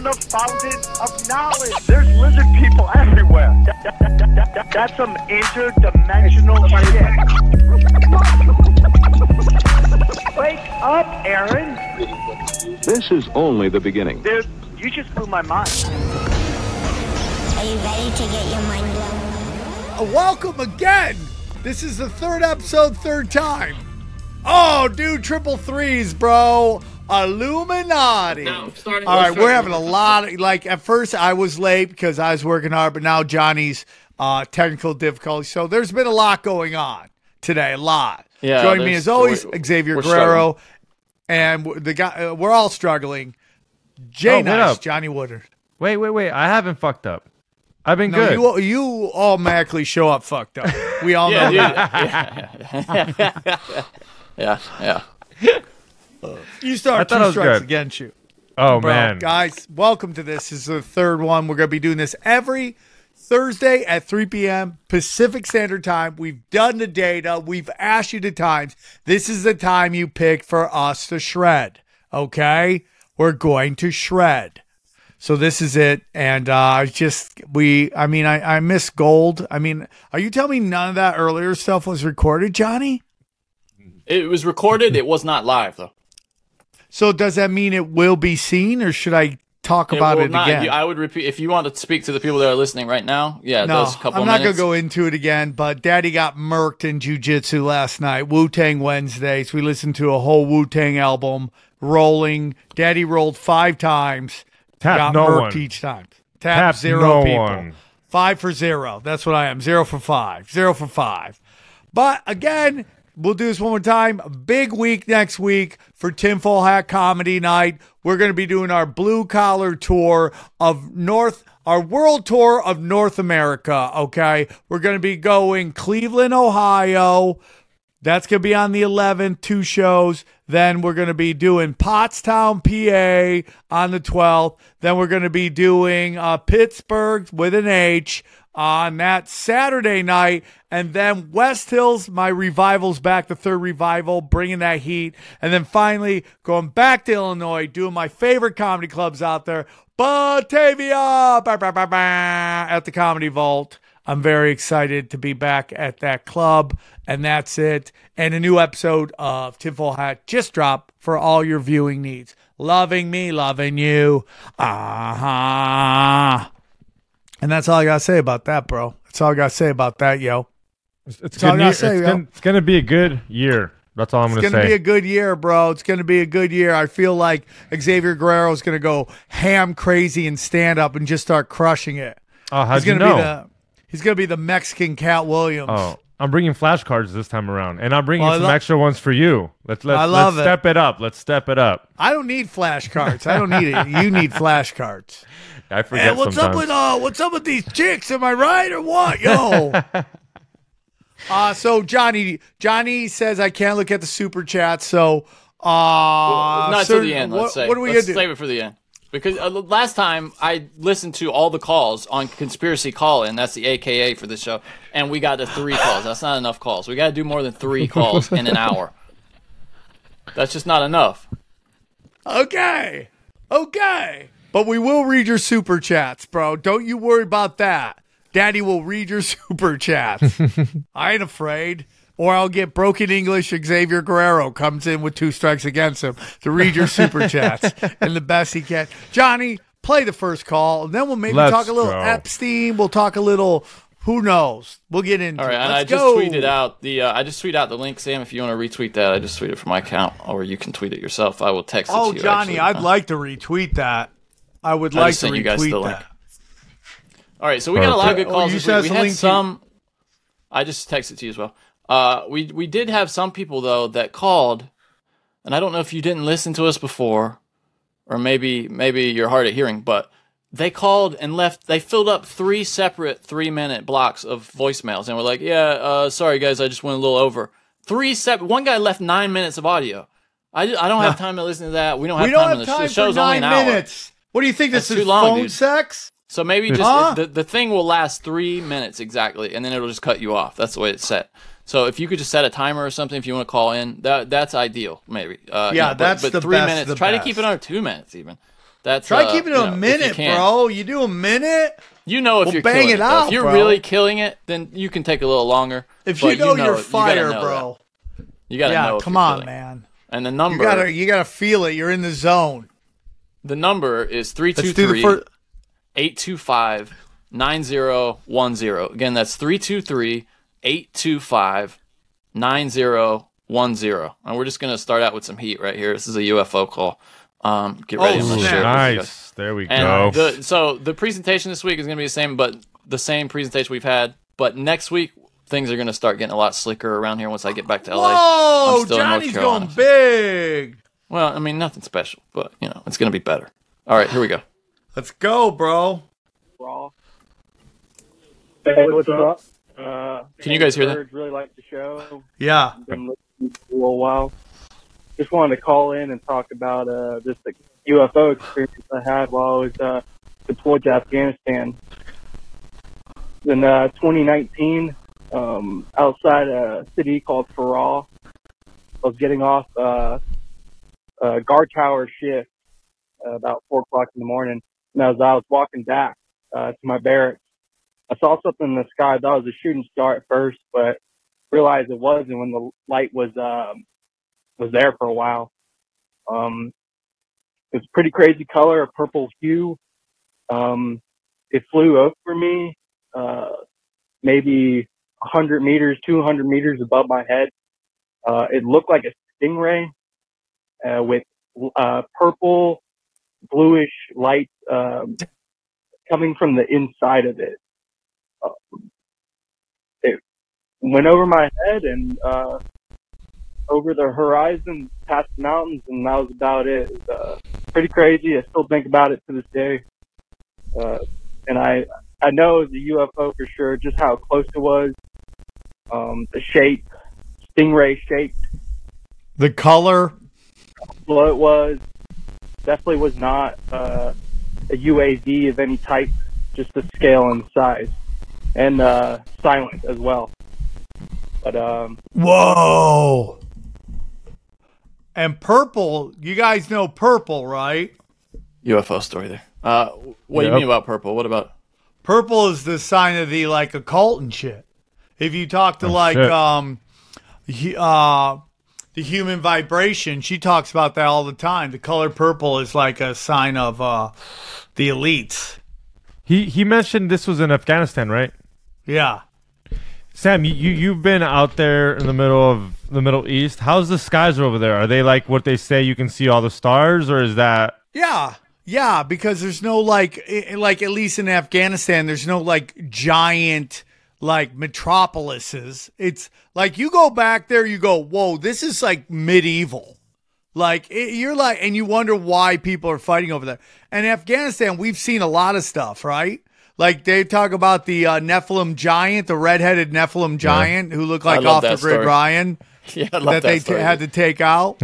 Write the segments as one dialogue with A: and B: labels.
A: From the fountain of knowledge. There's lizard people everywhere. That- that- that- that- that- that's some interdimensional shit. Wake up, Aaron.
B: This is only the beginning.
A: Dude, you just blew my mind.
C: Are you ready to get your mind blown?
D: Uh, Welcome again. This is the third episode, third time. Oh, dude, triple threes, bro. Illuminati.
E: No, starting-
D: All
E: let's
D: right,
E: start
D: we're having a lot of like. At first, I was late because I was working hard, but now Johnny's uh, technical difficulties. So there's been a lot going on today. A lot.
E: Yeah,
D: Joining me
E: there's-
D: as always,
E: we're-
D: Xavier
E: we're
D: Guerrero, and the guy. Uh, we're all struggling. Jay
F: Oh,
D: Nice,
F: up?
D: Johnny Woodard.
F: Wait, wait, wait. I haven't fucked up. I've been
D: No,
F: good.
D: you you automatically show up fucked up. We all know
E: Yeah,
D: that.
E: dude. yeah, yeah.
D: You start
F: I
D: two
F: was
D: strikes
F: good.
D: against you.
F: oh
D: Bro,
F: man,
D: guys, welcome to this. This is the third one. We're going to be doing this every Thursday at 3 p.m. Pacific Standard Time. We've done the data. We've asked you the times. This is the time you pick for us to shred. Okay? We're going to shred. So this is it. And uh just we I mean I, I miss gold. I mean, are you telling me none of that earlier stuff was recorded, Johnny?
E: It was recorded. It was not live though.
D: So does that mean it will be seen or should I talk about it
E: not-
D: again?
E: I would repeat if you want to speak to the people that are listening right now. Yeah,
D: No,
E: those couple
D: I'm not
E: minutes.
D: gonna go into it again. But Daddy got murked in jujitsu last night. Wu Tang Wednesdays. We listened to a whole Wu Tang album, rolling. Daddy rolled five times.
F: Tap
D: got
F: no
D: murked
F: one.
D: each time. Tap,
F: Tap
D: zero
F: no
D: people.
F: one.
D: Five for zero. That's what I am. Zero for five. Zero for five. But again, we'll do this one more time. Big week next week for Tim Tinfoil Hat Comedy Night. We're going to be doing our blue collar tour of North, our world tour of North America. Okay. We're going to be going Cleveland, Ohio. That's going to be on the 11th, two shows. Then we're going to be doing Pottstown, PA on the 12th. Then we're going to be doing uh, Pittsburgh with an H on that Saturday night. And then West Hills, my revival's back, the third revival, bringing that heat. And then finally going back to Illinois, doing my favorite comedy clubs out there, Batavia, bah, bah, bah, at the Comedy Vault. I'm very excited to be back at that club. And that's it. And a new episode of Tinfoil Hat just dropped for all your viewing needs. Loving me, loving you. Uh-huh. And that's all I got to say about that, bro. That's all I got to say about that, yo.
F: it's, it's,
D: all I
F: good
D: gotta
F: year-
D: say,
F: it's, gonna, it's gonna be a good year. That's all I'm gonna
D: going to
F: say.
D: It's gonna be a good year, bro. It's to be a good year. I feel like Xavier Guerrero is going to go ham crazy and stand up and just start crushing it.
F: oh, how'd
D: He's
F: you
D: going to
F: know?
D: be the he's to be the Mexican Katt Williams.
F: oh, I'm bringing flashcards this time around, and I'm bringing
D: Well,
F: some
D: lo-
F: extra ones for you. Let's let's, let's
D: it.
F: step it up. Let's step it up.
D: I don't need flashcards. I don't need it. You need flashcards.
F: I forget
D: Hey, what's
F: sometimes.
D: up with uh what's up with these chicks? Am I right or what? Yo. uh so Johnny Johnny says I can't look at the super chat, so uh
E: Not
D: sir,
E: to the end. Let's
D: what,
E: say.
D: what are we
E: let's
D: gonna do?
E: save it for the end. Because uh, last time I listened to all the calls on conspiracy call in, that's the AKA for this show, and we got to three calls. That's not enough calls. We got to do more than three calls in an hour. That's just not enough.
D: Okay. Okay. But we will read your super chats, bro. Don't you worry about that. Daddy will read your super chats. I ain't afraid. Or I'll get broken English. Xavier Guerrero comes in with two strikes against him to read your super chats and the best he can. Johnny, play the first call, and then we'll maybe
F: Let's
D: talk a little
F: go.
D: Epstein. We'll talk a little. Who knows? We'll get into.
E: All right,
D: it.
E: and I
D: Let's
E: just
D: go.
E: tweeted out the. Uh, I just tweeted out the link, Sam. If you want to retweet that, I just tweeted from my account, or you can tweet it yourself. I will text it
D: Oh,
E: to you.
D: Johnny,
E: actually.
D: I'd like to retweet that. I would like
E: just
D: to
E: sent you guys the
D: retweet
E: link.
D: that.
E: All right, so we got a lot of good
D: Oh,
E: calls
D: you
E: this week. We had some. I just texted to you as well. Uh, we we did have some people though that called, and I don't know if you didn't listen to us before, or maybe maybe you're hard of hearing, but they called and left. They filled up three separate three minute blocks of voicemails, and we're like, "Yeah, uh, sorry guys, I just went a little over." Three separate. One guy left nine minutes of audio. I, I don't have time to listen to that. We don't have
D: we don't
E: time.
D: have
E: to the,
D: time
E: the
D: for
E: show's only
D: nine
E: an hour.
D: What do you think? This
E: That's
D: is
E: too long,
D: phone
E: dude.
D: sex?
E: So maybe just
D: Huh?
E: the, the thing will last three minutes exactly, and then it'll just cut you off. That's the way it's set. So if you could just set a timer or something, if you want to call in, that that's ideal. Maybe. Uh,
D: Yeah,
E: but-
D: that's
E: but
D: the
E: three
D: best,
E: minutes. Try to keep it under two minutes, even. That's
D: Try
E: uh,
D: keeping it
E: you
D: a
E: know, you
D: minute,
E: can.
D: bro. You do a minute.
E: You know if
D: Well,
E: you're
D: bang
E: killing
D: it
E: it.
D: out,
E: if you're
D: bro.
E: really killing it, then you can take a little longer.
D: If you know,
E: know
D: you're
E: you
D: fire,
E: know
D: bro.
E: that. You gotta
D: Yeah,
E: know.
D: come on, man.
E: And the
D: You
E: number,
D: gotta you gotta feel it. You're in the zone.
E: The number is three two
D: Let's do the
E: three
D: first.
E: 825 9010. Again, that's 323 825 9010. And we're just going to start out with some heat right here. This is a UFO call. Um, get ready.
D: Oh,
E: I'm gonna
D: snap.
E: share it with you guys.
F: Nice. There we
E: And
F: go.
E: the, so the presentation this week is going to be the same, but the same presentation we've had. But next week, things are going to start getting a lot slicker around here once I get back to LA.
D: Whoa,
E: I'm still
D: Johnny's going big.
E: Well, I mean, nothing special, but, you know, it's going to be better. All right, here we go.
D: Let's go, bro.
A: Raw. Hey, what's up? Uh,
E: Can you guys hear that?
A: Birds Really like the show.
D: Yeah.
A: Been listening for a little while. Just wanted to call in and talk about uh, this like, UFO experience I had while I was uh, deployed to Afghanistan. In uh, 2019, um, outside a city called Farah, I was getting off uh, a guard tower shift uh, about four o'clock in the morning, and as I was walking back uh, to my barracks, I saw something in the sky. I thought it was a shooting star at first, but realized it wasn't when the light was um, was there for a while. Um, it's pretty crazy color, a purple hue. Um, it flew over me, uh, maybe 100 meters, 200 meters above my head. Uh, it looked like a stingray uh, with uh, purple, bluish light um, coming from the inside of it. Uh, it went over my head and uh, over the horizon, past the mountains, and that was about it. It was, uh, pretty crazy. I still think about it to this day. And I, I know was a UFO for sure, just how close it was. Um, the shape, stingray shape,
D: The color.
A: Well, it was definitely was not uh, a UAV of any type, just the scale and size, and uh, silent as well. But um,
D: Whoa. And purple. You guys know purple, right?
E: UFO story there. Uh, what do you mean about purple? What about
D: Purple is the sign of the like occult and shit. If you talk to like
F: shit.
D: um, he, uh, the human vibration, she talks about that all the time. The color purple is like a sign of uh, the elites.
F: he he mentioned this was in Afghanistan, right?
D: Yeah.
F: Sam, you, you you've been out there in the middle of the Middle East. How's the skies over there? Are they like what they say? You can see all the stars, or is that
D: Yeah. Yeah, because there's no like like at least in Afghanistan there's no like giant like metropolises. It's like you go back there you go, "Whoa, this is like medieval." Like it, you're like and you wonder why people are fighting over there. And Afghanistan, we've seen a lot of stuff, right? Like they talk about the uh, Nephilim giant, the red-headed Nephilim giant who looked like off the grid. Ryan
E: yeah? I love
D: that they t- had to take out.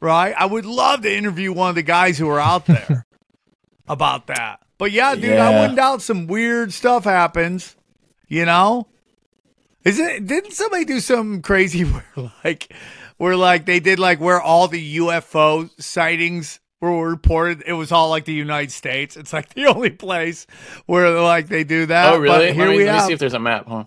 D: Right? I would love to interview one of the guys who were out there about that. But yeah, dude, I wouldn't doubt some weird stuff happens. You know? Is it didn't somebody do something crazy where like where like they did like where all the UFO sightings were reported it was all like the United States. It's like the only place where like they do that.
E: Oh, really?
D: But here
E: let me,
D: we
E: let me
D: have
E: see if there's a map. Huh?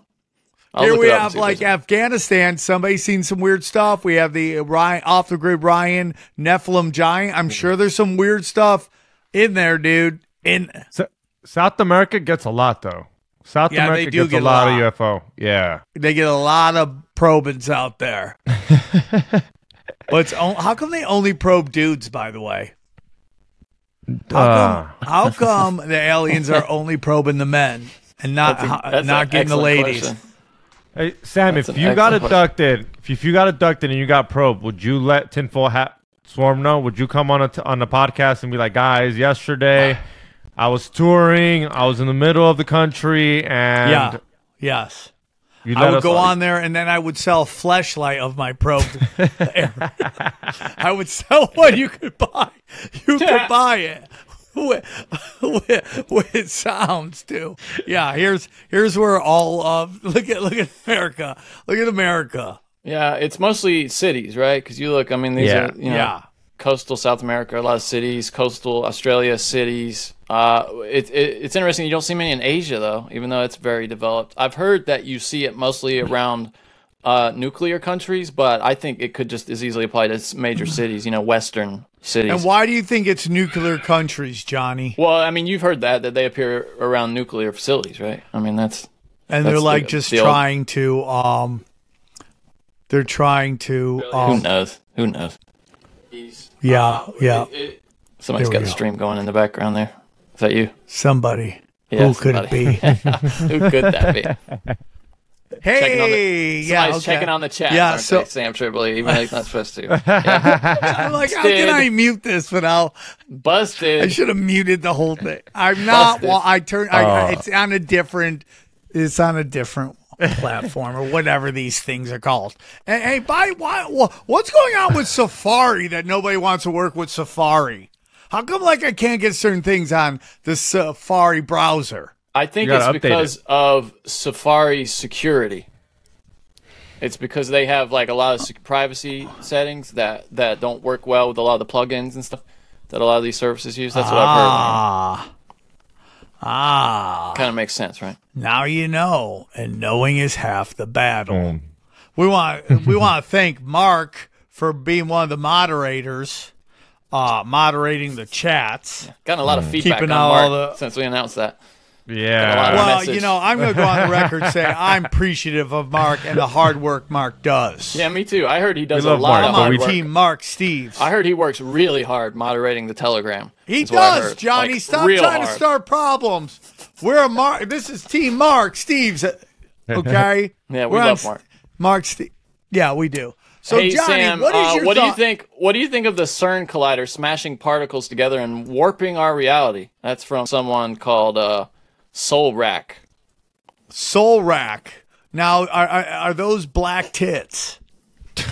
E: I'll
D: here we
E: it up and
D: have like Afghanistan. Somebody's seen some weird stuff. We have the Ryan off the grid Ryan Nephilim giant. I'm hmm. sure there's some weird stuff in there, dude. In
F: S- South America gets a lot though. South
D: Yeah, they
F: America
D: do
F: gets
D: get
F: a
D: a
F: lot,
D: lot.
F: of UFO. Yeah.
D: they get a lot of probings out there. but it's on, how come they only probe dudes? By the way, how
F: Uh,
D: come, how come the aliens are only probing the men and not
E: a-
D: ho- not getting the ladies?
E: question.
F: Hey Sam,
E: That's
F: if you got
E: excellent
F: abducted, if, if you got abducted and you got probed, would you let Tinfoil Hat Swarm know? Would you come on a t- on the podcast and be like, guys, yesterday I was touring. I was in the middle of the country, and
D: yeah. Yes.
F: you
D: I would go
F: on.
D: on there and then I would sell a fleshlight of my probe. I would sell one you could buy. You could buy it. With, with, with sounds too. Yeah, here's here's where all of look at look at America. Look at America.
E: Yeah, it's mostly cities, right? Because you look, I mean, these
F: Yeah.
E: are you know,
D: Yeah.
E: Coastal South America, a lot of cities, coastal Australia cities. Uh, it, it, it's interesting. You don't see many in Asia though, even though it's very developed. I've heard that you see it mostly around uh, nuclear countries, but I think it could just as easily apply to major cities. You know, Western cities.
D: And why do you think it's nuclear countries, Johnny?
E: well, I mean, you've heard that that they appear around nuclear facilities, right? I mean, that's
D: And they're like
E: the-
D: just
E: the old-
D: trying to um they're trying to
E: who
D: um
E: knows? Who knows?
D: Yeah, uh, yeah.
E: Somebody's
D: There
E: got
D: we
E: a stream going in the background there. Is that you?
D: Somebody.
E: Yeah,
D: Who could it be?
E: Who could that be?
D: hey,
E: Checking on the-
D: yeah,
E: Somebody's
D: okay.
E: checking on the chat.
D: Yeah, so
E: they, Sam Tripoli, even though he's not supposed to. Yeah.
D: I'm like, how can I mute this without?
E: Busted.
D: I should have muted the whole thing. I'm not.
E: Busted.
D: Well, I turn. I,
F: Oh.
D: it's on a different. It's on a different platform or whatever these things are called. And hey, by why? What's going on with Safari that nobody wants to work with Safari? How come like I can't get certain things on the Safari browser?
E: I think
F: You
E: it's
F: gotta update
E: because of Safari security. It's because they have like a lot of privacy settings that that don't work well with a lot of the plugins and stuff that a lot of these services use. That's what I've
D: Ah, ah.
E: Kind of makes sense, right?
D: Now you know, and knowing is half the battle.
F: Boom.
D: We want we want to thank Mark for being one of the moderators, uh, moderating the chats.
E: Gotten a lot of feedback
D: Keeping
E: on
D: out
E: Mark
D: the-
E: since we announced that.
F: Yeah.
D: Well, you know, I'm going to go on the record saying I'm appreciative of Mark and the hard work Mark does.
E: Yeah, me too. I heard he does
F: We
E: a
F: love
E: lot
F: Mark,
E: of hard work.
D: Team Mark Steves.
E: I heard he works really hard moderating the Telegram.
D: he
E: is what I
D: does. Johnny.
E: Like,
D: Stop
E: real
D: trying to start problems. We're a Mark. This is Team Mark Steves. Okay.
E: Yeah, we
D: We're on
E: love Mark.
D: Mark Steve. Yeah, we do. So
E: hey
D: Johnny,
E: Sam,
D: what is
E: uh, what do you think? What do you think of the CERN collider smashing particles together and warping our reality? That's from someone called uh, Soul Rack.
D: Soul Rack. Now, are, are, are those black tits? is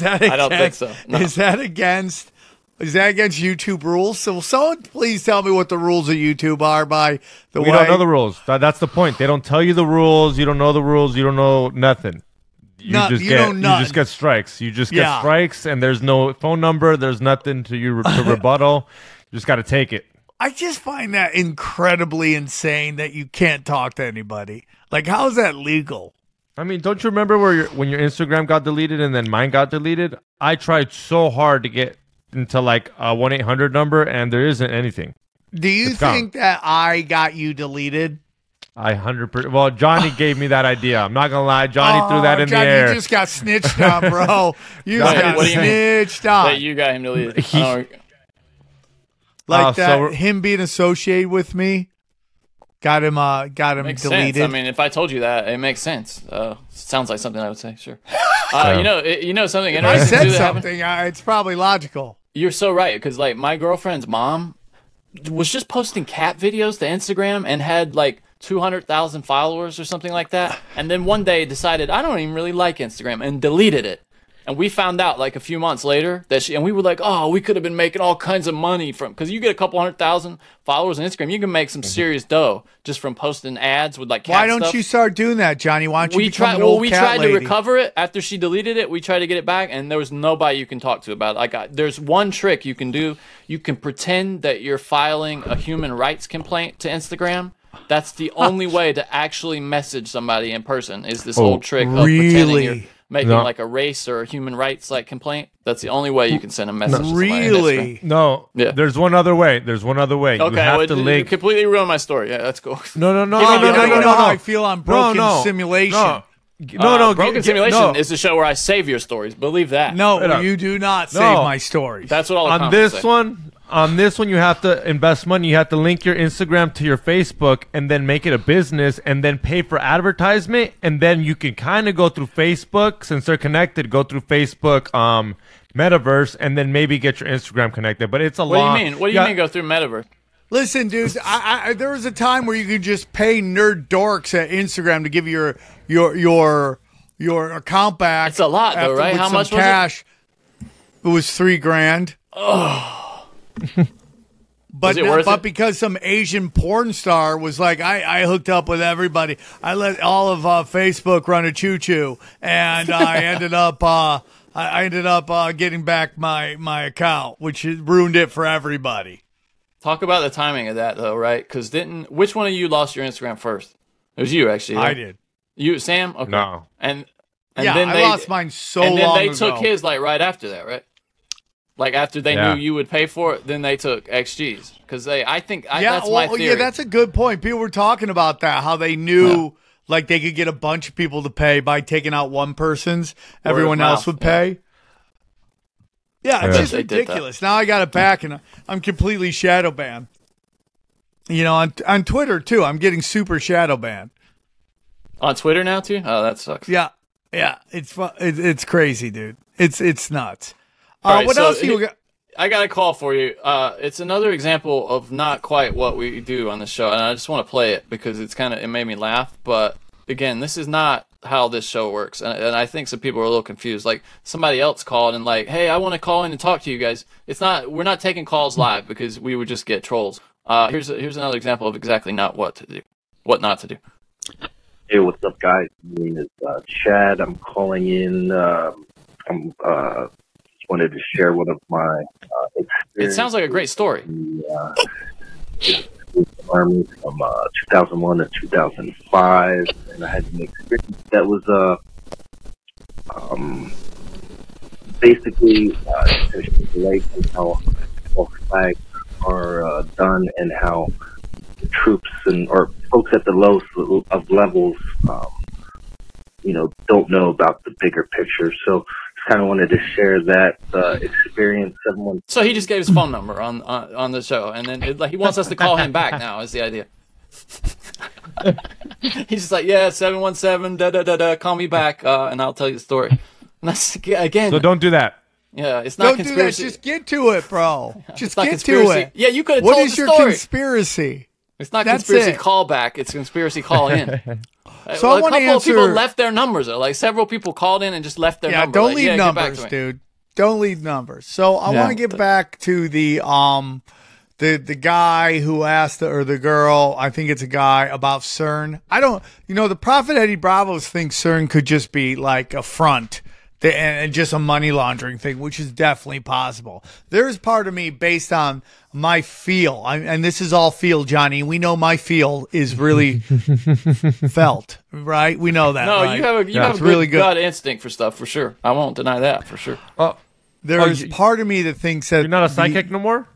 D: that against,
E: I don't think so, no.
D: Is that against? Is that against YouTube rules? So, someone please tell me what the rules of YouTube are. By the
F: We
D: way,
F: don't know the rules. That, that's the point. They don't tell you the rules. You don't know the rules. You don't know nothing. You
D: No,
F: just
D: you
F: get
D: know
F: you just get strikes. You just get
D: Yeah.
F: strikes, and there's no phone number. There's nothing to you to rebuttal. You just got to take it.
D: I just find that incredibly insane that you can't talk to anybody. Like, how is that legal?
F: I mean, don't you remember where your, when your Instagram got deleted and then mine got deleted? I tried so hard to get into like a one eight hundred number, and there isn't anything.
D: Do you
F: It's gone.
D: think that I got you deleted?
F: I hundred percent. Well, Johnny gave me that idea. I'm not gonna lie. Johnny threw that
D: Oh,
F: in
D: Johnny,
F: the air.
D: You just got snitched on, bro. You just got
E: what do you
D: snitched on.
E: That you got him deleted. I don't-
D: like
F: so
D: that
F: we're-
D: him being associated with me got him uh got him
E: makes
D: deleted.
E: sense. I mean, if I told you that, it makes sense. Uh, sounds like something I would say. Sure. Uh, you know, it- you know something
D: If I said
E: too that happened?
D: something, uh, it's probably logical.
E: You're so right because like my girlfriend's mom was just posting cat videos to Instagram and had like 200,000 followers or something like that. And then one day decided I don't even really like Instagram and deleted it. And we found out like a few months later that she and we were like, oh, we could have been making all kinds of money from because you get a couple hundred thousand followers on Instagram, you can make some mhm. serious dough just from posting ads with like
D: Why don't
E: stuff
D: you start doing that, Johnny? Why don't you
E: we tried. Well, we tried
D: lady?
E: to recover it after she deleted it. We tried to get it back, and there was nobody you can talk to about it. Like, I, there's one trick you can do. You can pretend that you're filing a human rights complaint to Instagram. That's the only way to actually message somebody in person. Is this oh, old trick of pretending you're? Making
F: No.
E: like a race or a human rights like complaint? That's the only way you can send a message. to somebody on
D: Really?
F: no,
E: Yeah.
F: there's one other way. There's one other way.
E: Okay,
F: you have
E: well,
F: to
E: you
F: link.
E: completely ruined my story. Yeah, that's cool.
F: No, no, no,
E: Keep
F: no,
E: on,
F: no,
E: keep
F: no,
E: on.
F: no,
D: You
F: no,
D: know how
F: no.
D: I feel on
F: No,
D: broken
F: no,
D: simulation.
F: No, no, no.
E: Uh, Broken
F: g- g-
E: Simulation
F: no.
E: is the show where I save your stories. Believe that.
D: No,
F: Wait up.
D: you do not save
F: No.
D: my stories.
E: That's what all the No.
F: on
E: comments
F: this
E: say.
F: one. On this one you have to invest money. You have to link your Instagram to your Facebook and then make it a business and then pay for advertisement and then you can kind of go through Facebook since they're connected. Go through Facebook, um, Metaverse, and then maybe get your Instagram connected. But it's a lot.
E: What
F: long.
E: do you mean? What do you
F: got-
E: mean go through Metaverse?
D: Listen, dude, I, I, there was a time where you could just pay nerd dorks at Instagram to give you your your your your account back.
E: It's a lot, though,
D: after-
E: right? How
D: some
E: much was it?
D: cash? it? was three grand. But
E: Was it
D: no-
E: worth
D: but
E: it?
D: because some Asian porn star was like, I, I hooked up with everybody. I let all of uh, Facebook run a choo choo, and I ended up uh, I I ended up uh, getting back my my account, which ruined it for everybody.
E: Talk about the timing of that though, right? Because didn't which one of you lost your Instagram first? It was you actually.
D: I did.
E: You, Sam? Okay.
F: No.
E: And and
D: yeah,
E: then
D: I
E: they
D: lost mine so
E: and then
D: long
E: they
D: ago.
E: took his like right after that, right? Like after they
F: Yeah.
E: knew you would pay for it, then they took XG's because they. I think I,
D: yeah,
E: that's
D: well,
E: my theory.
D: yeah, that's a good point. People were talking about that, how they knew
E: Yeah.
D: like they could get a bunch of people to pay by taking out one person's,
E: Word
D: everyone else would pay. Yeah, it's
F: Yeah.
D: just
E: They did that.
D: ridiculous. Now I got it back, and I'm completely shadow banned. You know, on on Twitter too, I'm getting super shadow banned.
E: on Twitter now too. Oh, that sucks.
D: Yeah, yeah, it's fu- it, it's crazy, dude. It's it's nuts. Uh,
E: All right,
D: what
E: so
D: else you got?
E: I got a call for you. Uh, it's another example of not quite what we do on the show, and I just want to play it because it's kind of it made me laugh. But again, this is not how this show works, and, and I think some people are a little confused. Like somebody else called and like, "Hey, I want to call in and talk to you guys." It's not. We're not taking calls live because we would just get trolls. Uh, here's a, here's another example of exactly not what to do, what not to do.
G: Hey, what's up, guys? My name is uh, Chad. I'm calling in. Um, I'm uh, just wanted to share one of my. Uh,
E: It sounds like a great story.
G: the uh, Army from uh, 2001 to 2005, and I had an experience that was uh, um, basically uh, relate how false flags are uh, done and how the troops and or folks at the lowest of levels, um, you know, don't know about the bigger picture. So, kind of wanted to share that uh, experience. Someone
E: So he just gave his phone number on on, on the show, and then it, like he wants us to call him back now. Is the idea? He's just like, yeah, seven one seven, da da da da. Call me back, uh, and I'll tell you the story. And that's again,
F: So don't do that.
E: yeah, it's not
D: Don't do that. Just get to it, bro. Just
E: not
D: get to it.
E: Yeah, you could have
D: What
E: told
D: is
E: the
D: your
E: story.
D: conspiracy?
E: it's not
D: that's
E: conspiracy
D: it.
E: call back. It's conspiracy call in.
D: So
E: Well,
D: I
E: a
D: want
E: couple
D: to
E: of people left their numbers. Though. Like several people called in and just left their
D: yeah,
E: number.
D: don't
E: Like,
D: leave
E: yeah, get back
D: numbers, dude. Don't leave numbers. So I
E: Yeah.
D: want to get back to the um the the guy who asked the, or the girl, I think it's a guy about CERN. I don't, you know, the Prophet Eddie Bravos thinks CERN could just be like a front. The- And and just a money laundering thing, which is definitely possible. There's part of me based on my feel, I, and this is all feel, Johnny. We know my feel is really felt, right? We know that.
E: No,
D: right?
E: you have a you
F: Yeah,
E: have a good,
D: really good.
E: gut instinct for stuff for sure. I won't deny that for sure.
F: Uh, oh,
D: There's
F: Oh, you-
D: part of me that thinks that
F: you're not a
D: the-
F: psychic no more.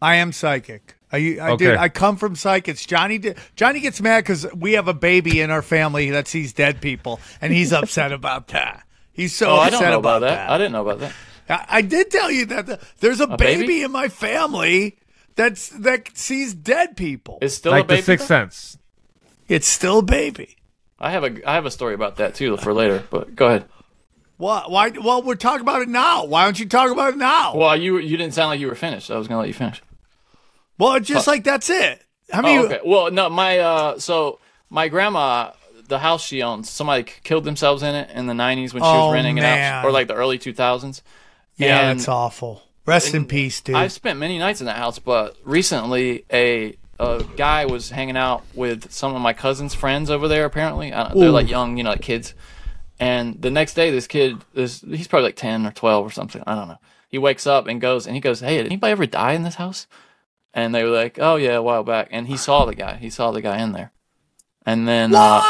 D: I am psychic. I, I
F: Okay.
D: did. I come from psychics. Johnny did, Johnny gets mad because we have a baby in our family that sees dead people, and he's upset about that. He's so
E: Oh, I
D: upset
E: don't know
D: about,
E: about that. I didn't know about that.
D: I, I did tell you that the, there's a, baby?
E: baby?
D: in my family that's that sees dead people.
E: It's still
F: like
E: a baby.
F: the Sixth? Sense.
D: It's still a baby.
E: I have a I have a story about that too for later. But go ahead.
D: What? Why? Well, we're talking about it now. Why don't you talk about it now?
E: Well, you you didn't sound like you were finished. I was gonna let you finish.
D: Well, it's just like that's it. How many?
E: Oh, okay. Well, no, my uh, so my grandma, the house she owns, somebody killed themselves in it in the '90s when she
D: Oh,
E: was renting it out, or like the early 2000s.
D: yeah,
E: And
D: that's awful. Rest in peace, dude.
E: I've spent many nights in that house, but recently a a guy was hanging out with some of my cousin's friends over there. Apparently, I don't, they're
D: Ooh.
E: like young, you know, like kids. And the next day, this kid, this he's probably like ten or twelve or something. I don't know. He wakes up and goes, and he goes, "Hey, did anybody ever die in this house?" And they were like, "Oh yeah, a while back." And he saw the guy. He saw the guy in there. And then uh,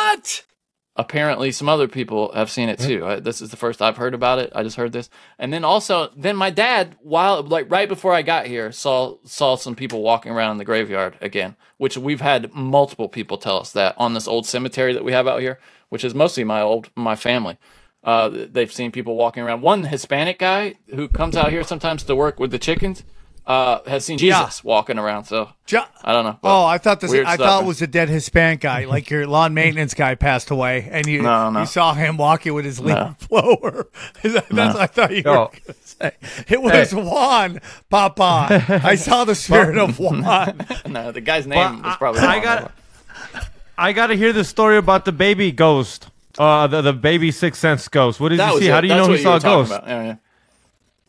E: apparently some other people have seen it too. I, this is the first I've heard about it. I just heard this, and then also then my dad, while like right before I got here, saw saw some people walking around in the graveyard again, which we've had multiple people tell us that on this old cemetery that we have out here, which is mostly my old my family. Uh, they've seen people walking around. One Hispanic guy who comes out here sometimes to work with the chickens. Uh, has seen Jesus walking around. So
D: Jo-
E: I don't know.
D: Oh, I thought this. I
E: stuff.
D: thought it was a dead Hispanic guy, like your lawn maintenance guy passed away, and you
E: No, no.
D: you saw him walking with his leaf
E: No.
D: blower. That's what I thought you were
F: No.
D: going to say. It was Juan Papa. I saw the spirit of Juan.
E: no, the guy's name
F: But
E: was probably.
F: I
E: wrong.
F: got I got to hear the story about the baby ghost. Uh, the, the baby sixth sense ghost. What did
E: That
F: you see?
E: it.
F: How do you
E: That's
F: know
E: what
F: he saw a ghost?
E: about. Yeah, yeah.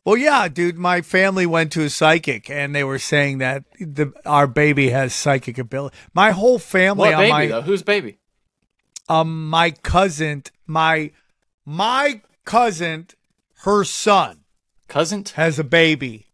D: Well, yeah, dude. My family went to a psychic, and they were saying that the, our baby has psychic ability. My whole family
E: What baby
D: my
E: though? Whose baby?
D: um my cousin, my my cousin, her son
E: Cousin?
D: has a baby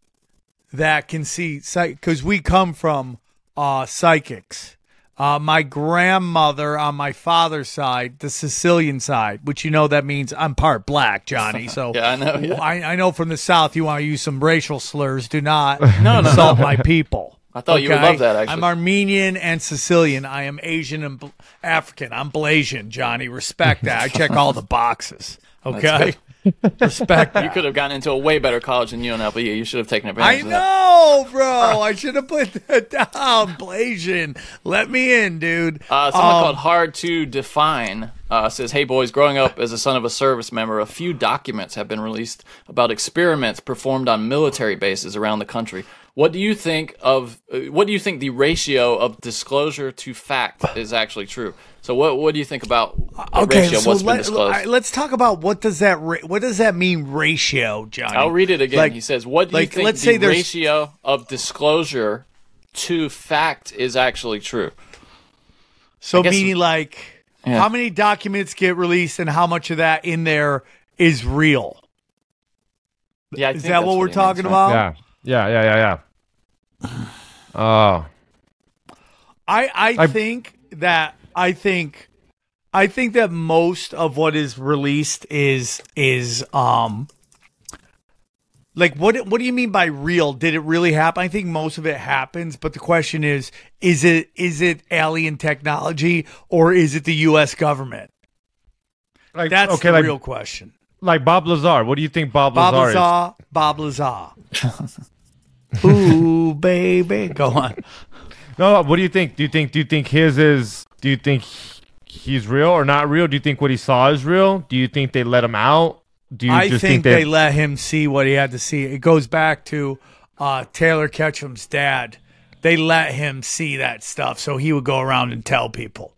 D: that can see because we come from uh, psychics. Uh, my grandmother on my father's side, the Sicilian side, which you know that means I'm part black, Johnny. So
E: Yeah, I know, yeah.
D: I, I know from the South you want to use some racial slurs. Do not
E: No, no,
D: insult
E: no.
D: my people.
E: I thought you would love that, actually.
D: I'm Armenian and Sicilian. I am Asian and Bl- African. I'm Blasian, Johnny. Respect that. I check all the boxes. Okay. Respect.
E: You could have gotten into a way better college than UNLV. You should have taken
D: I
E: advantage of that.
D: I know, bro. I should have put that down. Blasian. Let me in, dude.
E: Uh, someone
D: Um,
E: called Hard to Define uh, says, Hey, boys, growing up as a son of a service member, a few documents have been released about experiments performed on military bases around the country. What do you think of uh, what do you think the ratio of disclosure to fact is actually true? So what what do you think about the
D: Okay,
E: ratio of
D: so
E: what's been
D: Let's talk about what does that ra- what does that mean ratio, Johnny?
E: I'll read it again.
D: Like-
E: he says, "What do
D: like,
E: you think
D: let's
E: the
D: say there's-
E: ratio of disclosure to fact is actually true?"
D: So
E: I guess-
D: meaning like
E: Yeah.
D: how many documents get released and how much of that in there is real?
E: Yeah, I
D: Is
E: think
D: that what we're
E: he means,
D: talking
E: right?
D: about?
F: Yeah, yeah, yeah, yeah, yeah. Oh,
D: I I
F: I-
D: think that I think I think that most of what is released is is um like what what do you mean by real? Did it really happen? I think most of it happens, but the question is is it is it alien technology or is it the US government?
F: like
D: That's
F: okay,
D: the
F: like
D: real question.
F: Like Bob Lazar. What do you think Bob,
D: Bob
F: Lazar is?
D: Lazar, Bob Lazar. Ooh, baby. Go on.
F: No, what do you think? Do you think do you think his is do you think he's real or not real? Do you think what he saw is real? Do you think they let him out? Do you
D: I
F: just
D: think,
F: think,
D: they
F: that
D: let him see what he had to see. It goes back to uh, Taylor Ketchum's dad. They let him see that stuff so he would go around and tell people.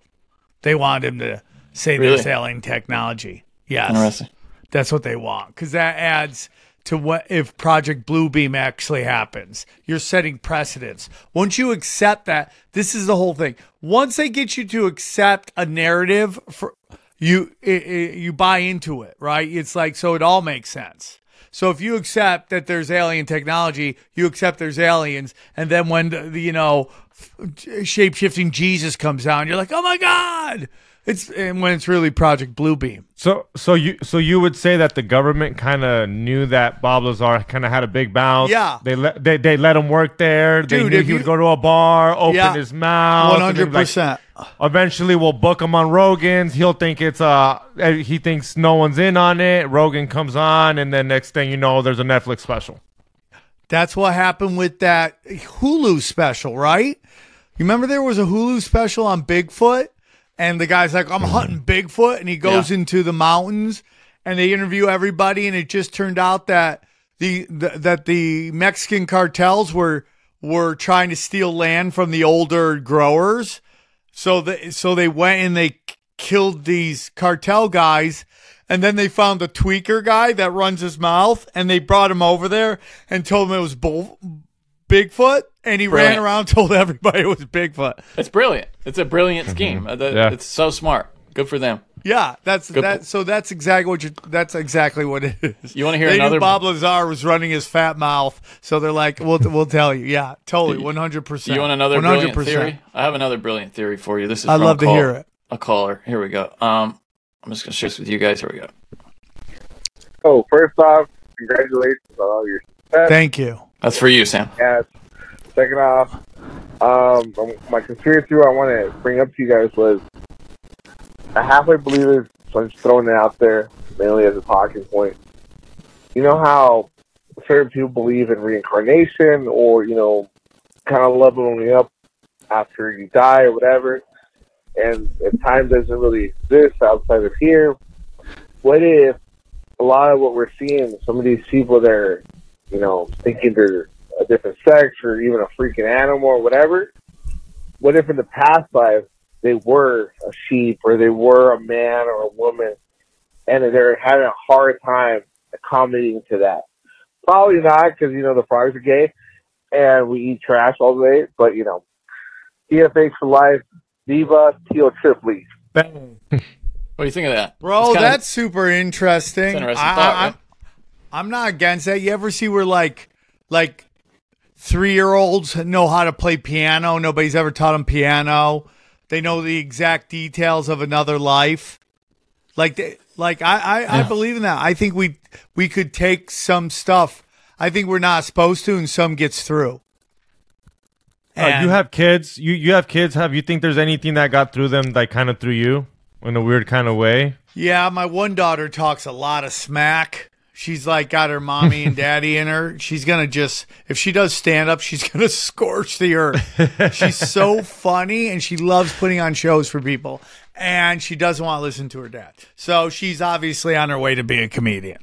D: They wanted him to say there's
E: Really?
D: alien technology. Yes.
E: Interesting.
D: That's what they want because that adds to what if Project Bluebeam actually happens. You're setting precedents. Once you accept that, this is the whole thing. Once they get you to accept a narrative for you, i i you buy into it, right? It's like so it all makes sense. So if you accept that there's alien technology, you accept there's aliens, and then when the, the you know shape shifting Jesus comes down, you're like, oh my god! It's and when it's really Project Bluebeam.
F: so so you so you would say that the government kind of knew that Bob Lazar kind of had a big mouth.
D: Yeah.
F: they let they, they let him work there. they knew he would go to a bar, open
D: Yeah.
F: his mouth.
D: One hundred percent.
F: Eventually, we'll book him on Rogan's. He'll think it's uh he thinks no one's in on it. Rogan comes on, and then next thing you know, there's a Netflix special.
D: That's what happened with that Hulu special, right? You remember there was a Hulu special on Bigfoot, and the guy's like, "I'm hunting Bigfoot," and he goes
E: Yeah.
D: into the mountains, and they interview everybody, and it just turned out that the, the that the Mexican cartels were were trying to steal land from the older growers, so the, so they went and they killed these cartel guys. And then they found the tweaker guy that runs his mouth, and they brought him over there and told him it was bull, Bigfoot, and he ran
E: Brilliant.
D: around told everybody it was Bigfoot.
E: It's brilliant. It's a brilliant scheme. Uh, that-
F: Yeah.
E: It's so smart. Good for them.
D: Yeah, that's
E: Good
D: that.
E: po-
D: So that's exactly what you. That's exactly what it is.
E: You wanna hear
D: they
E: another-
D: Knew Bob Lazar was running his fat mouth, so they're like, "We'll we'll tell you." Yeah, totally, one hundred percent.
E: You want another brilliant theory? I have another brilliant theory for you. This is
D: I'd love
E: a
D: to hear it.
E: A caller. Here we go. Um, I'm just gonna share this with you guys. Here we go.
H: Oh, first off, congratulations on all your success.
D: Thank you.
E: That's for you, Sam.
H: Yes. Second off, um, my conspiracy I want to bring up to you guys was I halfway believe it, so I'm just throwing it out there mainly as a talking point. You know how certain people believe in reincarnation or you know, kind of leveling up after you die or whatever. And if time doesn't really exist outside of here, what if a lot of what we're seeing, some of these people that are, you know, thinking they're a different sex or even a freaking animal or whatever, what if in the past life they were a sheep or they were a man or a woman and they're having a hard time accommodating to that? Probably not because, you know, the frogs are gay and we eat trash all day, but, you know, TFH for life, Viva, Teal Tripoli.
E: What do you think of that?
D: Bro,
E: It's kinda-
D: that's super interesting.
E: Interesting
D: I,
E: thought,
D: I,
E: right?
D: I'm not against that. You ever see where like like three year olds know how to play piano? Nobody's ever taught them piano. They know the exact details of another life. Like they, like I, I, I believe in that. I think we we could take some stuff. I think we're not supposed to, and some gets through.
F: Uh, you have kids. You you have kids. Have you think there's anything that got through them that kind of through you in a weird kind of way?
D: Yeah, my one daughter talks a lot of smack. She's like got her mommy and daddy in her. She's gonna just if she does stand up, she's gonna scorch the earth. She's so funny and she loves putting on shows for people. And she doesn't want to listen to her dad. So she's obviously on her way to be a comedian.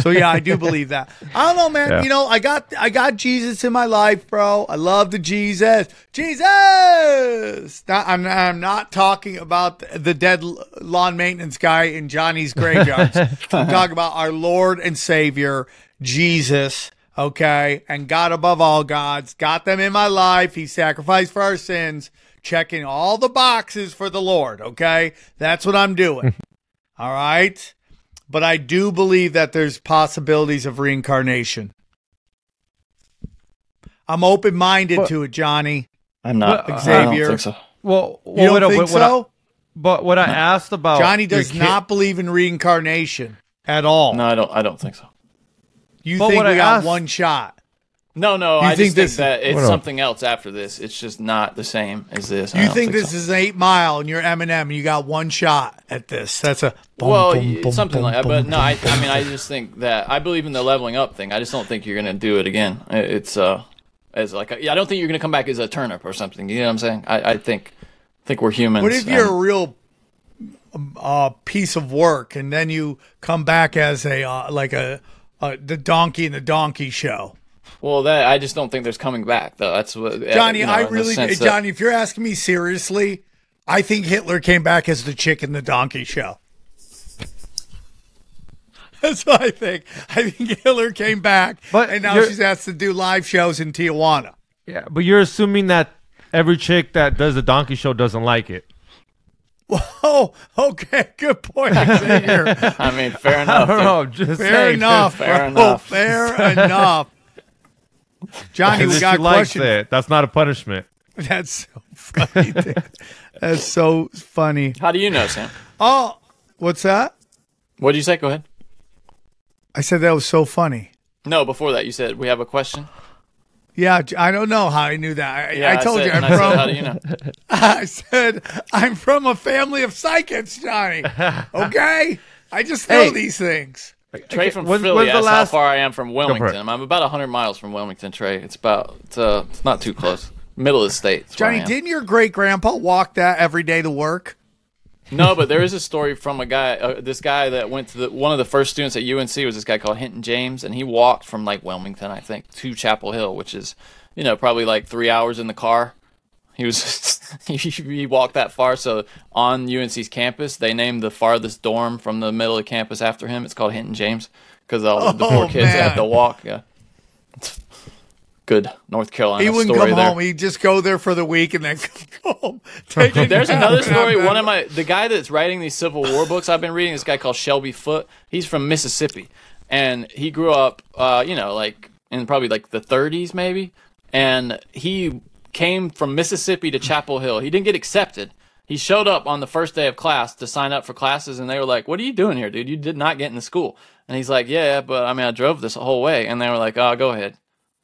D: So yeah, I do believe that. I don't know, man.
F: Yeah.
D: You know, I got I got Jesus in my life, bro. I love the Jesus. Jesus. Not, I'm I'm not talking about the dead lawn maintenance guy in Johnny's graveyards. I'm talking about our Lord and Savior Jesus. Okay, and God above all gods, got them in my life. He sacrificed for our sins, checking all the boxes for the Lord. Okay, that's what I'm doing. all right but I do believe that there's possibilities of reincarnation. I'm open minded to it, Johnny.
E: I'm not.
F: But,
D: Xavier.
E: I don't think so.
F: Well,
D: You don't
F: wait,
D: think
F: wait, what
D: so?
F: I, but what I asked about
D: Johnny does
F: kid-
D: not believe in reincarnation at all.
E: No, I don't. I don't think so.
D: you
F: But
D: think
F: what
D: we
F: I
D: got
F: asked-
D: one shot?
E: No, no.
D: You
E: I
D: think
E: just
D: this-
E: think that it's
F: Hold on.
E: something else after this. It's just not the same as this.
D: You
E: don't
D: think, this
E: so.
D: is an eight mile and you're Eminem and you got one shot at this? That's a boom,
E: well,
D: boom, boom,
E: something
D: boom,
E: like that.
D: boom,
E: But no,
D: boom,
E: I,
D: boom.
E: I mean, I just think that I believe in the leveling up thing. I just don't think you're gonna do it again. It's uh, as like yeah, I don't think you're gonna come back as a turnip or something. You know what I'm saying? I, I think think we're humans.
D: What if you're a real um, uh, piece of work and then you come back as a uh, like a uh, the donkey in the donkey show?
E: Well, that I just don't think there's coming back though. That's what
D: Johnny,
E: you know,
D: I really,
E: sense that-
D: Johnny, if you're asking me seriously, I think Hitler came back as the chick in the donkey show. That's what I think. I think Hitler came back,
F: But
D: and now she's asked to do live shows in Tijuana.
F: Yeah, but you're assuming that every chick that does the donkey show doesn't like it.
D: Oh, okay, good point, Xavier.
E: I mean, fair
F: I
E: enough.
F: don't know. Just
D: Fair
F: saying.
D: enough,
E: Fair
D: bro.
E: enough.
D: Fair enough. Johnny, we got
F: she likes
D: questions.
F: it, that's not a punishment.
D: That's so funny. That's so funny.
E: How do you know, Sam?
D: Oh, what's that?
E: What did you say? Go ahead.
D: I said that was so funny.
E: No, before that, you said we have a question.
D: Yeah, I don't know how I knew that. I,
E: Yeah,
D: I told
E: said,
D: you I'm
E: I
D: from.
E: said, how do you know?
D: I said I'm from a family of psychics, Johnny. Okay, I just know
F: Hey.
D: these things.
E: Trey from
F: When's-
E: Philly
F: when's the
E: asked
F: last-
E: how far I am from. Wilmington. I'm about 100 miles from Wilmington, Trey. It's about, it's, uh, it's not too close. Middle of the state. is where I
D: Johnny, didn't your great grandpa walk that every day to work?
E: No, but there is a story from a guy, uh, this guy that went to the, one of the first students at UNC was this guy called Hinton James, and he walked from like Wilmington, I think, to Chapel Hill, which is, you know, probably like three hours in the car. He was he, walked that far. So on UNC's campus, they named the farthest dorm from the middle of campus after him. It's called Hinton James because all the
D: Oh,
E: poor kids
D: man.
E: have to walk. Yeah, good North Carolina
D: He wouldn't come
E: there.
D: home. He'd just go there for the week and then come home.
E: There's another story. One of my the guy that's writing these Civil War books I've been reading. This guy called Shelby Foote. He's from Mississippi, and he grew up, uh, you know, like in probably like the 30s maybe. And he came from Mississippi to Chapel Hill. He didn't get accepted. He showed up on the first day of class to sign up for classes, and they were like, "What are you doing here, dude? You did not get into school." And he's like, "Yeah, but I mean, I drove this whole way." And they were like, "Oh, go ahead."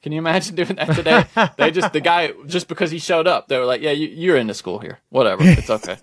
E: Can you imagine doing that today? they just the guy just because he showed up, they were like, "Yeah, you, you're into school here. Whatever, it's okay."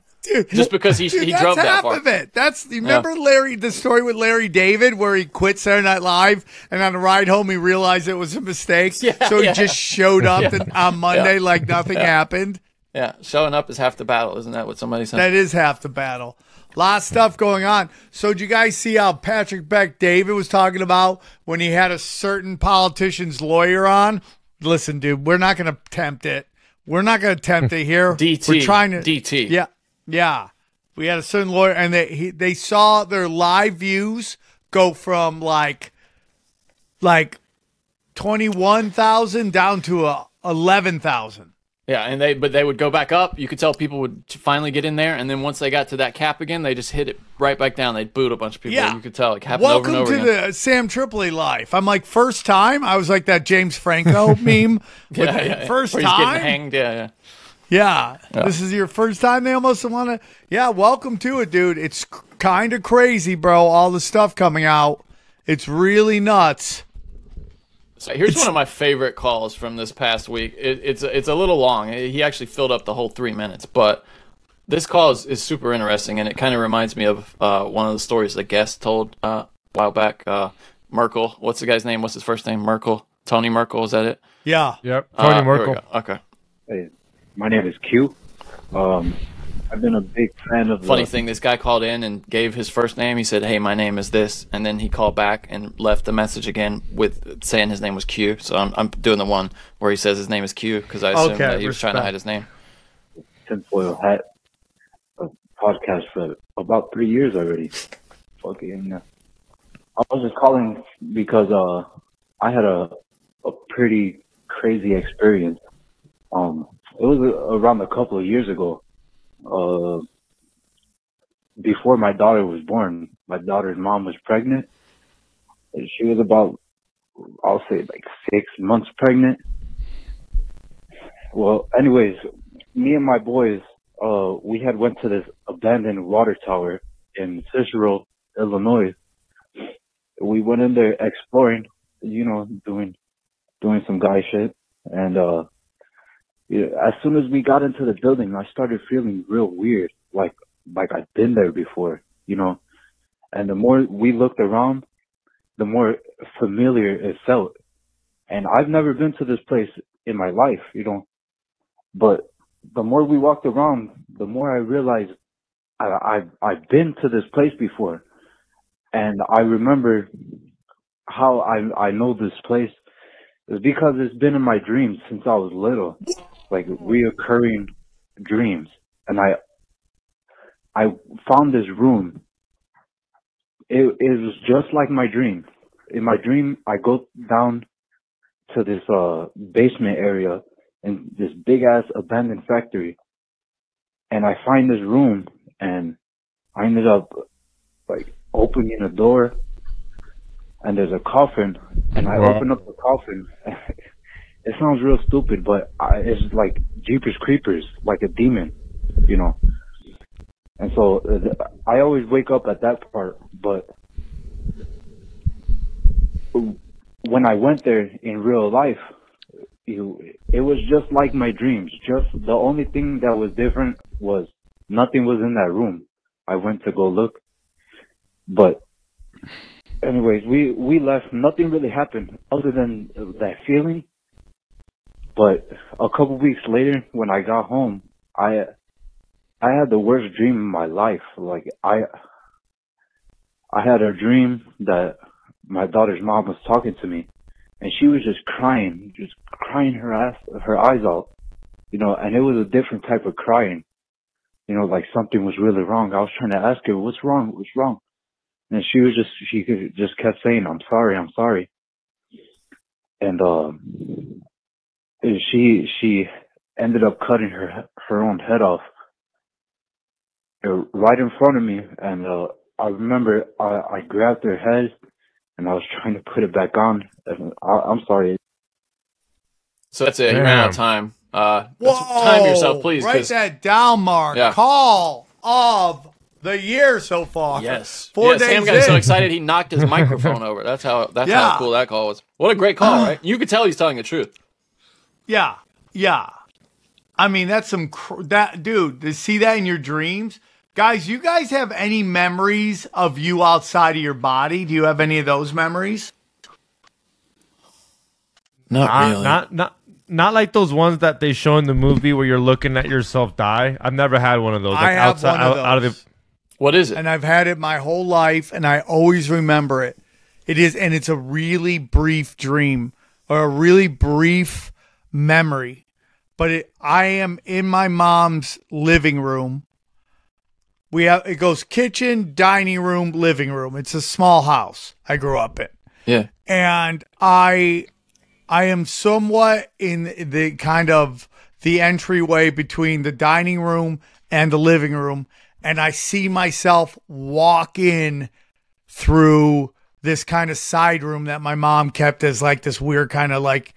E: Just because he
D: Dude,
E: he
D: that's
E: drove that
D: half
E: far.
D: of it. That's you remember Larry the story with Larry David where he quit Saturday Night Live and on the ride home he realized it was a mistake.
E: Yeah,
D: so he
E: yeah.
D: just showed up
E: Yeah.
D: on Monday
E: Yeah.
D: like nothing
E: Yeah.
D: happened.
E: Yeah, showing up is half the battle, isn't that what somebody said?
D: That is half the battle. lot of stuff going on. So did you guys see how Patrick Bet-David was talking about when he had a certain politician's lawyer on? Listen, dude, we're not going to tempt it. We're not going to tempt it here.
E: DT.
D: We're trying to
E: DT.
D: Yeah, yeah. We had a certain lawyer, and they he, they saw their live views go from like like twenty one thousand down to a eleven thousand.
E: Yeah, and they but they would go back up. You could tell people would finally get in there, and then once they got to that cap again, they just hit it right back down. They'd boot a bunch of people.
D: Yeah.
E: You could tell it happened
D: Welcome
E: over and over
D: to
E: again.
D: the Sam Tripoli life. I'm like first time. I was like that James Franco meme.
E: yeah, yeah, yeah.
D: First
E: Where he's
D: time.
E: getting hanged. Yeah, yeah.
D: Yeah.
E: Yeah.
D: This is your first time. They almost want to. Yeah. Welcome to it, dude. It's kind of crazy, bro. All the stuff coming out. It's really nuts.
E: So here's one of my favorite calls from this past week. It, it's it's a little long. He actually filled up the whole three minutes, but this call is, is super interesting, and it kind of reminds me of uh, one of the stories the guest told uh, a while back. Uh, Merkel, what's the guy's name? What's his first name? Merkel. Tony Merkel. Is that it?
D: Yeah.
F: Yep.
E: Uh,
F: Tony
E: here
F: Merkel.
E: Okay.
I: Hey, my name is Q. Um, I've been a big fan of
E: Funny
I: the,
E: thing, this guy called in and gave his first name. He said, "Hey, my name is this," and then he called back and left the message again with saying his name was Q. So I'm I'm doing the one where he says his name is Q because I assume
I: Okay,
E: that he was trying to hide his name.
I: tinfoil hat a podcast for about three years already. Fucking, I was just calling because uh, I had a a pretty crazy experience. Um, it was around a couple of years ago. Uh, before my daughter was born, my daughter's mom was pregnant. She was about, I'll say, like six months pregnant. Well, anyways, me and my boys, uh, we had went to this abandoned water tower in Cicero, Illinois. We went in there exploring, you know, doing, doing some guy shit. And, uh, yeah, as soon as we got into the building, I started feeling real weird, like, like I've been there before, you know. And the more we looked around, the more familiar it felt. And I've never been to this place in my life, you know. But the more we walked around, the more I realized I, I've I've been to this place before, and I remember how I I know this place is because it's been in my dreams since I was little, like reoccurring dreams, and I I found this room. It it was just like my dream. In my dream, I go down to this uh basement area in this big ass abandoned factory and I find this room and I ended up like opening a door and there's a coffin and I
F: Wow.
I: open up the coffin it sounds real stupid but I, it's like Jeepers Creepers like a demon you know and so uh, I always wake up at that part but when I went there in real life you, it was just like my dreams. Just the only thing that was different was nothing was in that room. I went to go look, but anyways, we we left. Nothing really happened other than that feeling. But a couple weeks later, when I got home, I I had the worst dream in my life. Like I I had a dream that my daughter's mom was talking to me and she was just crying, just crying her ass, her eyes out, you know, and it was a different type of crying, you know, like something was really wrong. I was trying to ask her, what's wrong? What's wrong? And she was just, she just kept saying, I'm sorry, I'm sorry. And, um, she, she ended up cutting her, her own head off uh, right in front of me. And, uh, I remember I, I grabbed her head and I was trying to put it back on. And I, I'm sorry.
E: So that's it. You ran out of time. Uh, let's time yourself, please.
D: Write
E: 'cause-
D: that down, Mark.
E: Yeah.
D: Call of the year so far.
E: Yes.
D: Four
E: yeah,
D: days
E: Sam got
D: in.
E: so excited he knocked his microphone over. That's how. That's
D: Yeah.
E: how cool that call was. What a great call, right? You could tell he's telling the truth.
D: Yeah. Yeah. I mean, that's some cr- that dude. To see that in your dreams, guys. You guys have any memories of you outside of your body? Do you have any of those memories?
E: Not
F: Not,
E: really.
F: not not not like those ones that they show in the movie where you're looking at yourself die. I've never had one of those. Like
D: I have
F: outside,
D: one of
F: out, out of
D: those.
F: the.
E: what is it?
D: and I've had it my whole life, and I always remember it. It is, and it's a really brief dream or a really brief memory. But it, I am in my mom's living room. We have it goes kitchen, dining room, living room. It's a small house I grew up in
E: Yeah.
D: and I I am somewhat in the kind of the entryway between the dining room and the living room and I see myself walk in through this kind of side room that my mom kept as like this weird kind of like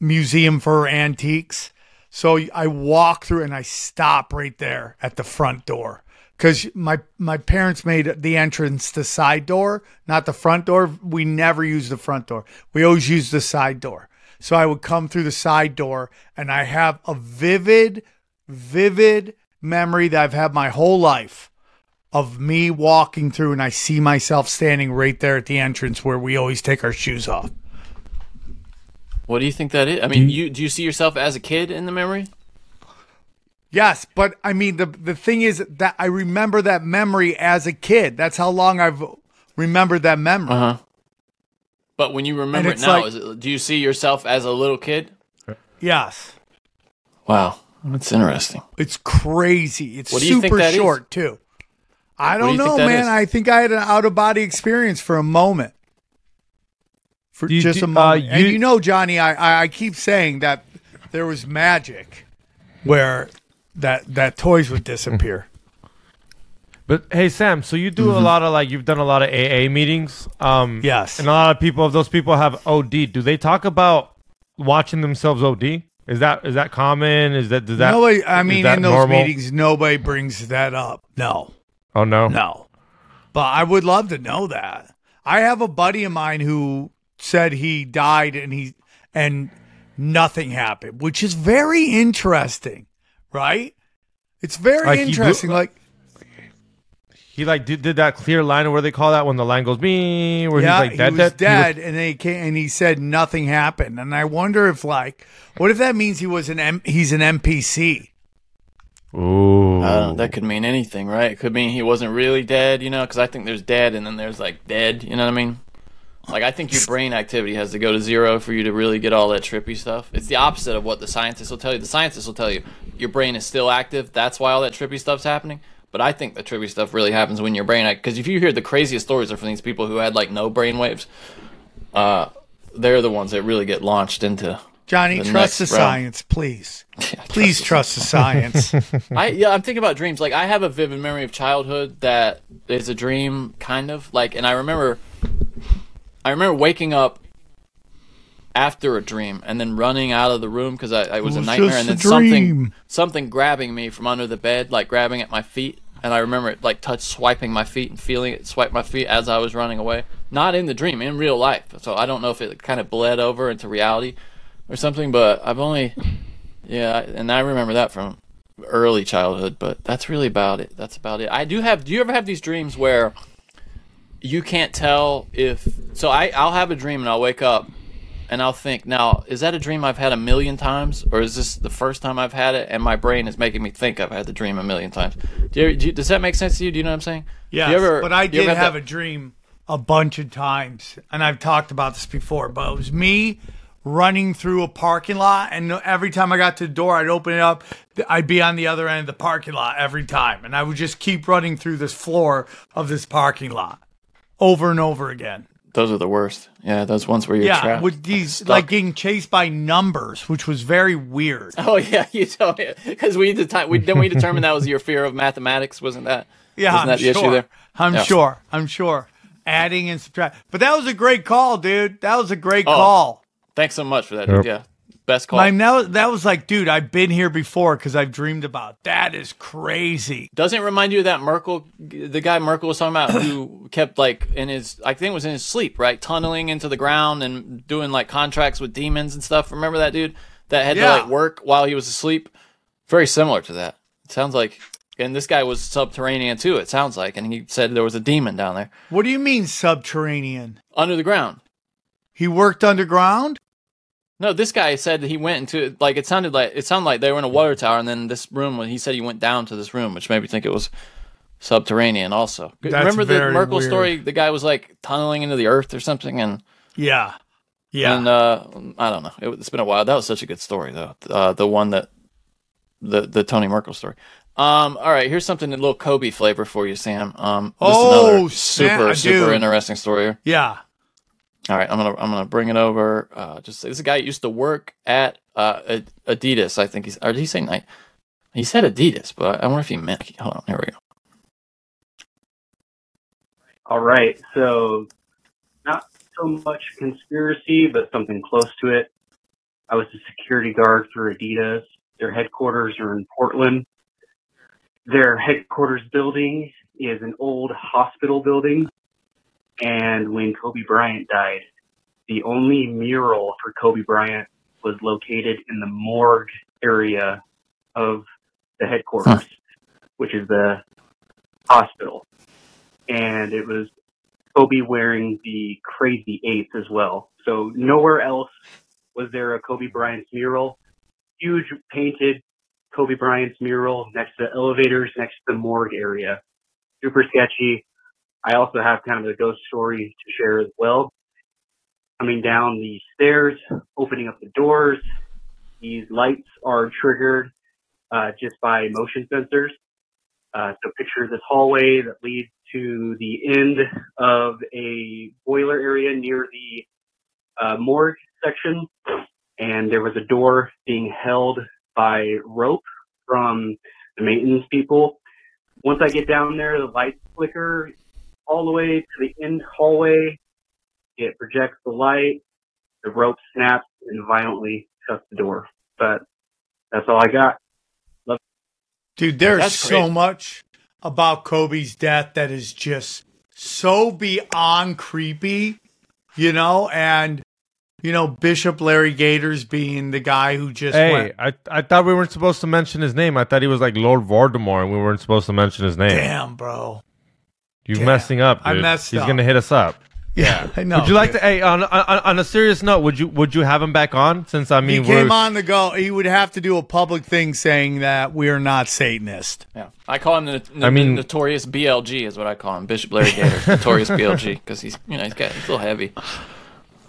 D: museum for antiques. So I walk through and I stop right there at the front door because my my parents made the entrance the side door, not the front door. We never used the front door. We always used the side door. So I would come through the side door and I have a vivid, vivid memory that I've had my whole life of me walking through and I see myself standing right there at the entrance where we always take our shoes off.
E: What do you think that is? I mean, you do you see yourself as a kid in the memory?
D: Yes, but I mean the the thing is that I remember that memory as a kid. That's how long I've remembered that memory.
E: Uh huh. But when you remember it now,
D: like-
E: is it, do you see yourself as a little kid?
D: Yes.
E: Wow, that's interesting.
D: It's crazy. It's
E: What do you think
D: super
E: that is?
D: short too. I
E: do
D: don't
E: you think
D: know, man.
E: is?
D: I think I had an out of body experience for a moment. For
F: you-
D: just
F: do-
D: a moment.
F: uh,
D: and
F: you-
D: you know, Johnny, I, I I keep saying that there was magic where that that toys would disappear.
F: But hey, Sam. So you do a lot of like you've done a lot of AA meetings. Um,
D: Yes.
F: And a lot of people, if those people have OD, do they talk about watching themselves OD? Is that is that common? Is that does that?
D: nobody, I mean,
F: that
D: in those
F: normal?
D: meetings, nobody brings that up. No.
F: Oh no.
D: No. But I would love to know that. I have a buddy of mine who said he died and he and nothing happened, which is very interesting, right? It's very
F: Like he blew-
D: interesting. like
F: He like did, did that clear line or what do they call that when the line goes me where
D: yeah,
F: he's like dead
D: he was
F: dead.
D: dead, and they he came, and he said nothing happened. And I wonder if like, what if that means he was an M- he's an NPC?
F: Ooh.
E: I that could mean anything, right? It could mean he wasn't really dead, you know, because I think there's dead and then there's like dead, you know what I mean? Like, I think your brain activity has to go to zero for you to really get all that trippy stuff. It's the opposite of what the scientists will tell you. The scientists will tell you your brain is still active. That's why all that trippy stuff's happening. But I think the trippy stuff really happens when your brain, because if you hear the craziest stories are from these people who had like no brain waves, uh, they're the ones that really get launched into
D: Johnny,
E: the
D: trust the
E: realm.
D: science, please. please trust the science.
E: I yeah, I'm thinking about dreams. Like I have a vivid memory of childhood that is a dream, kind of like, and I remember, I remember waking up after a dream and then running out of the room because I, I was
D: It
E: a nightmare, and then something something grabbing me from under the bed, like grabbing at my feet, and I remember it like touch swiping my feet and feeling it swipe my feet as I was running away. Not in the dream, in real life. So I don't know if it kind of bled over into reality or something, but I've only yeah, and I remember that from early childhood, but that's really about it. That's about it. I do have. Do you ever have these dreams where you can't tell if? So I, I'll have a dream and I'll wake up and I'll think, now is that a dream I've had a million times, or is this the first time I've had it? And my brain is making me think I've had the dream a million times. Do you, do you- does that make sense to you? Do you know what I'm saying?
D: Yes,
E: Do you ever-
D: but I did have
E: that-
D: a dream a bunch of times, and I've talked about this before. But it was me running through a parking lot, and every time I got to the door, I'd open it up. I'd be on the other end of the parking lot every time, and I would just keep running through this floor of this parking lot over and over again.
E: Those are the worst. Yeah, those ones where you're
D: yeah,
E: trapped.
D: with these
E: stuck.
D: like getting chased by numbers, which was very weird.
E: Oh yeah, you told me because we deti- we then we determined that was your fear of mathematics, wasn't that?
D: Yeah,
E: wasn't
D: I'm
E: that the
D: sure.
E: issue there?
D: I'm
E: Yeah.
D: sure. I'm sure. Adding and subtract, but that was a great call, dude. That was a great
E: Oh,
D: call.
E: Thanks so much for that, dude. Yeah, best call.
D: My, that, that was like, dude, I've been here before because I've dreamed about. That is crazy.
E: Doesn't it remind you of that Merkel, the guy Merkel was talking about, who kept like in his, I think it was in his sleep, right, tunneling into the ground and doing like contracts with demons and stuff. Remember that dude that had
D: Yeah.
E: to like work while he was asleep? Very similar to that. It sounds like, and this guy was subterranean too. It sounds like, and he said there was a demon down there
D: What do you mean subterranean?
E: under the ground.
D: He worked underground?
E: No, this guy said that he went into like it sounded like it sounded like they were in a water tower, and then this room. When he said he went down to this room, which made me think it was subterranean. Also,
D: That's
E: remember the Merkel
D: weird.
E: story? The guy was like tunneling into the earth or something, and
D: Yeah. Yeah.
E: and uh, I don't know. It, it's been a while. That was such a good story, though. Uh, the one that the the Tony Merkel story. Um, all right, here's something a little Kobe flavor for you, Sam. Um,
D: Oh,
E: another
D: Sam-
E: super super
D: dude.
E: interesting story.
D: Yeah.
E: All right, I'm gonna I'm gonna bring it over. Uh, just this guy used to work at uh, Adidas. I think he's or did he say Nike? He said Adidas, but I wonder if he meant. Hold on, here we go.
J: All right, so not so much conspiracy, but something close to it. I was a security guard for Adidas. Their headquarters are in Portland. Their headquarters building is an old hospital building. And when Kobe Bryant died, the only mural for Kobe Bryant was located in the morgue area of the headquarters, which is the hospital. And it was Kobe wearing the crazy eight as well. So nowhere else was there a Kobe Bryant's mural. Huge painted Kobe Bryant's mural next to the elevators, next to the morgue area. Super sketchy. I also have kind of a ghost story to share as well. Coming down the stairs, opening up the doors, these lights are triggered uh, just by motion sensors. Uh, so picture this hallway that leads to the end of a boiler area near the uh, morgue section, and there was a door being held by rope from the maintenance people. Once I get down there, the lights flicker all the way to the end hallway. It projects the light. The rope snaps and violently shuts the door. But that's all I got. Love.
D: Dude, there's
J: That's
D: so
J: great.
D: much about Kobe's death that is just so beyond creepy, you know, and you know, Bishop Larry Gaiters being the guy who just
F: Hey,
D: went
F: I I thought we weren't supposed to mention his name. I thought he was like Lord Voldemort, and we weren't supposed to mention his name.
D: Damn, bro.
F: You
D: Damn.
F: messing up,
D: I
F: dude.
D: messed
F: He's
D: up.
F: gonna hit us up.
D: Yeah, I know.
F: Would you like to? Hey, on, on on a serious note, would you would you have him back on? Since I mean,
D: He
F: mean,
D: came
F: we're
D: on the go. He would have to do a public thing saying that we are not Satanist.
E: Yeah, I call him the, the
F: I mean-
E: notorious BLG is what I call him, Bishop Larry Gaiter, notorious BLG, because he's you know he's got he's a little heavy.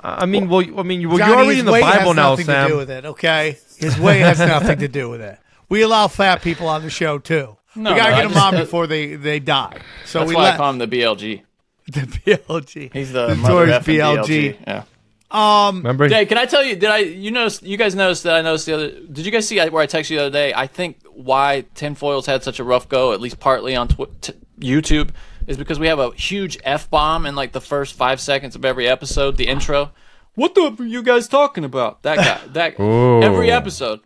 F: I mean, well, I mean, well,
D: Johnny,
F: you're already
D: his
F: in the
D: weight
F: Bible
D: has
F: now,
D: nothing
F: Sam.
D: to do with it. Okay, his weight has nothing to do with it. We allow fat people on the show too.
E: No,
D: we gotta
E: no, I
D: get them
E: just-
D: on before they they die. So
E: That's
D: we
E: why
D: let
E: I call him the BLG.
D: the BLG.
E: He's the
D: Notorious
E: mother
D: BLG.
E: BLG. Yeah.
D: Um,
F: Remember?
E: Hey, can I tell you? Did I? You notice? You guys noticed that I noticed the other. Did you guys see where I texted you the other day? I think why tinfoils had such a rough go, at least partly on tw- t- YouTube, is because we have a huge f bomb in like the first five seconds of every episode. The intro. What the are you guys talking about? That guy. That every episode.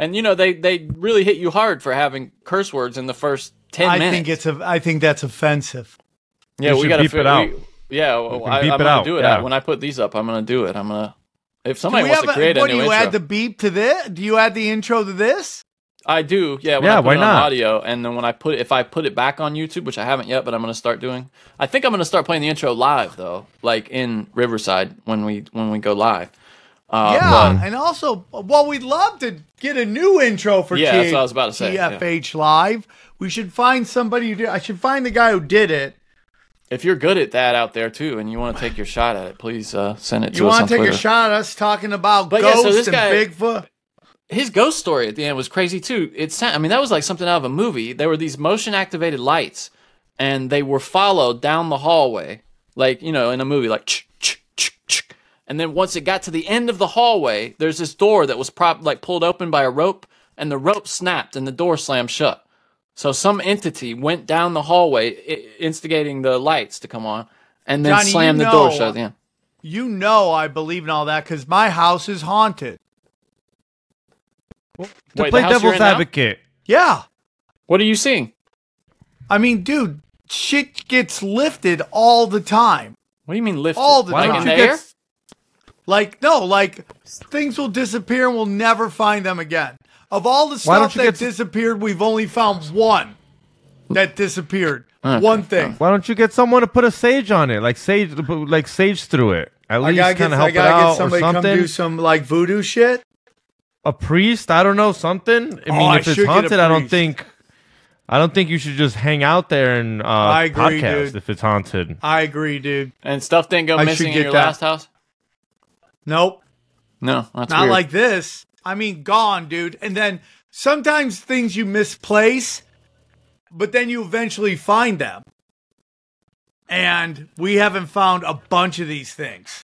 E: And you know they they really hit you hard for having curse words in the first ten
D: I
E: minutes.
D: think it's a. I think that's offensive.
E: Yeah,
F: You
E: we got to
F: beep it out.
E: yeah, well, I,
F: it
E: gonna do it.
F: yeah.
E: When I put these up, I'm gonna do it. I'm gonna. If somebody wants to create a,
D: what
E: new
D: do you
E: intro,
D: add the beep to this? Do you add the intro to this?
E: I do. Yeah, when
F: Yeah,
E: I
F: why not?
E: audio, and then when I put if I put it back on YouTube, which I haven't yet, but I'm gonna start doing. I think I'm gonna start playing the intro live though, like in Riverside when we when we go live. Uh,
D: yeah,
E: but-
D: and also, well, we'd love to get a new intro for
E: Yeah,
D: T-
E: that's what I was about to say, yeah.
D: Live. We should find somebody who did. I should find the guy who did it.
E: if you're good at that out there too, and you want to take your shot at it, please uh, send it to us.
D: You
E: want
D: to take
E: Twitter.
D: a shot at us talking about
E: But yeah,
D: ghosts
E: so this
D: and
E: guy-
D: Bigfoot?
E: his ghost story at the end was crazy too. It I mean, that was like something out of a movie. There were these motion activated lights, and they were followed down the hallway, like you know, in a movie, like. ch ch ch ch. And then once it got to the end of the hallway, there's this door that was prop like pulled open by a rope, and the rope snapped and the door slammed shut. So some entity went down the hallway, i- instigating the lights to come on, and then
D: Johnny, you
E: slammed the door
D: know-
E: shut at the end.
D: You know, I believe in all that because my house is haunted.
F: To
E: Wait,
F: play devil's
E: in now?
F: advocate.
D: Yeah,
E: What are you seeing?
D: I mean, dude, shit gets lifted all the time.
E: What do you mean lifted?
D: All the
E: like
D: time.
E: in the
D: You
E: air?
D: Get- Like no, like things will disappear and we'll never find them again. of all the stuff that
F: get s-
D: disappeared, we've only found one that disappeared. One thing.
F: Why don't you get someone to put a sage on it, like sage, like sage through it? At
D: I
F: least
D: gotta
F: kind
D: get,
F: of
D: I
F: help it
D: gotta
F: out
D: get
F: or
D: somebody come
F: something.
D: do some like voodoo shit.
F: a priest, I don't know, something. I
D: Oh,
F: mean,
D: I
F: if it's
D: should get a
F: haunted, I don't think. I don't think you should just hang out there and uh,
D: I agree,
F: podcast
D: dude.
F: if it's haunted.
D: I agree, dude.
E: And stuff didn't go
D: I
E: missing in your
D: that.
E: last house.
D: Nope.
E: No, that's
D: Not
E: weird.
D: like this. I mean, gone, dude. And then sometimes things you misplace, but then you eventually find them. And we haven't found a bunch of these things.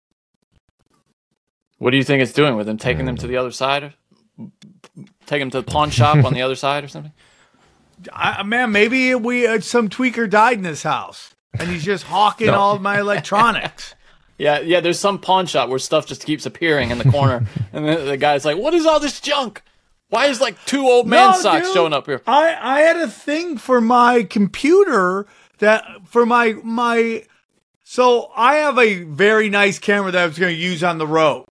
E: What do you think it's doing with them? Taking them to the other side? Taking them to the pawn shop on the other side or something?
D: I, man, maybe we uh, some tweaker died in this house, and he's just hawking
E: No.
D: all of my electronics.
E: Yeah, yeah. There's some pawn shop where stuff just keeps appearing in the corner, and the, the guy's like, "What is all this junk? Why is like two old man
D: No,
E: socks
D: dude.
E: showing up here?"
D: I I had a thing for my computer that for my my so I have a very nice camera that I was going to use on the road.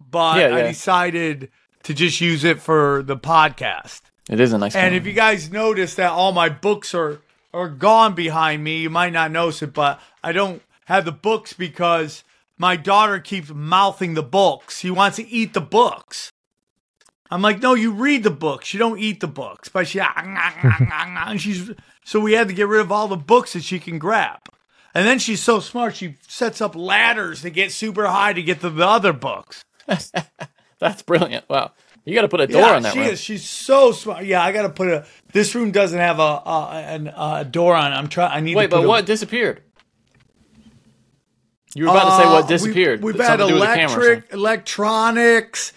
D: But
E: Yeah,
D: I decided to just use it for the podcast.
E: It is a nice.
D: And
E: camera.
D: if you guys notice that all my books are are gone behind me, you might not notice it, but I don't have the books because my daughter keeps mouthing the books. She wants to eat the books. I'm like, no, you read the books. You don't eat the books. But she and she's so we had to get rid of all the books that she can grab. And then she's so smart, she sets up ladders to get super high to get to the other books.
E: That's brilliant. Wow, you got to put a door
D: yeah,
E: on that
D: she
E: room.
D: is. She's so smart. Yeah, I got to put a. This room doesn't have a, a an, a door on. it. I'm trying. I need.
E: Wait, but
D: a-
E: what disappeared? You were about to say
D: Uh,
E: what
D: we-
E: disappeared.
D: We've, had
E: to do with the camera or something.
D: electric, electronics,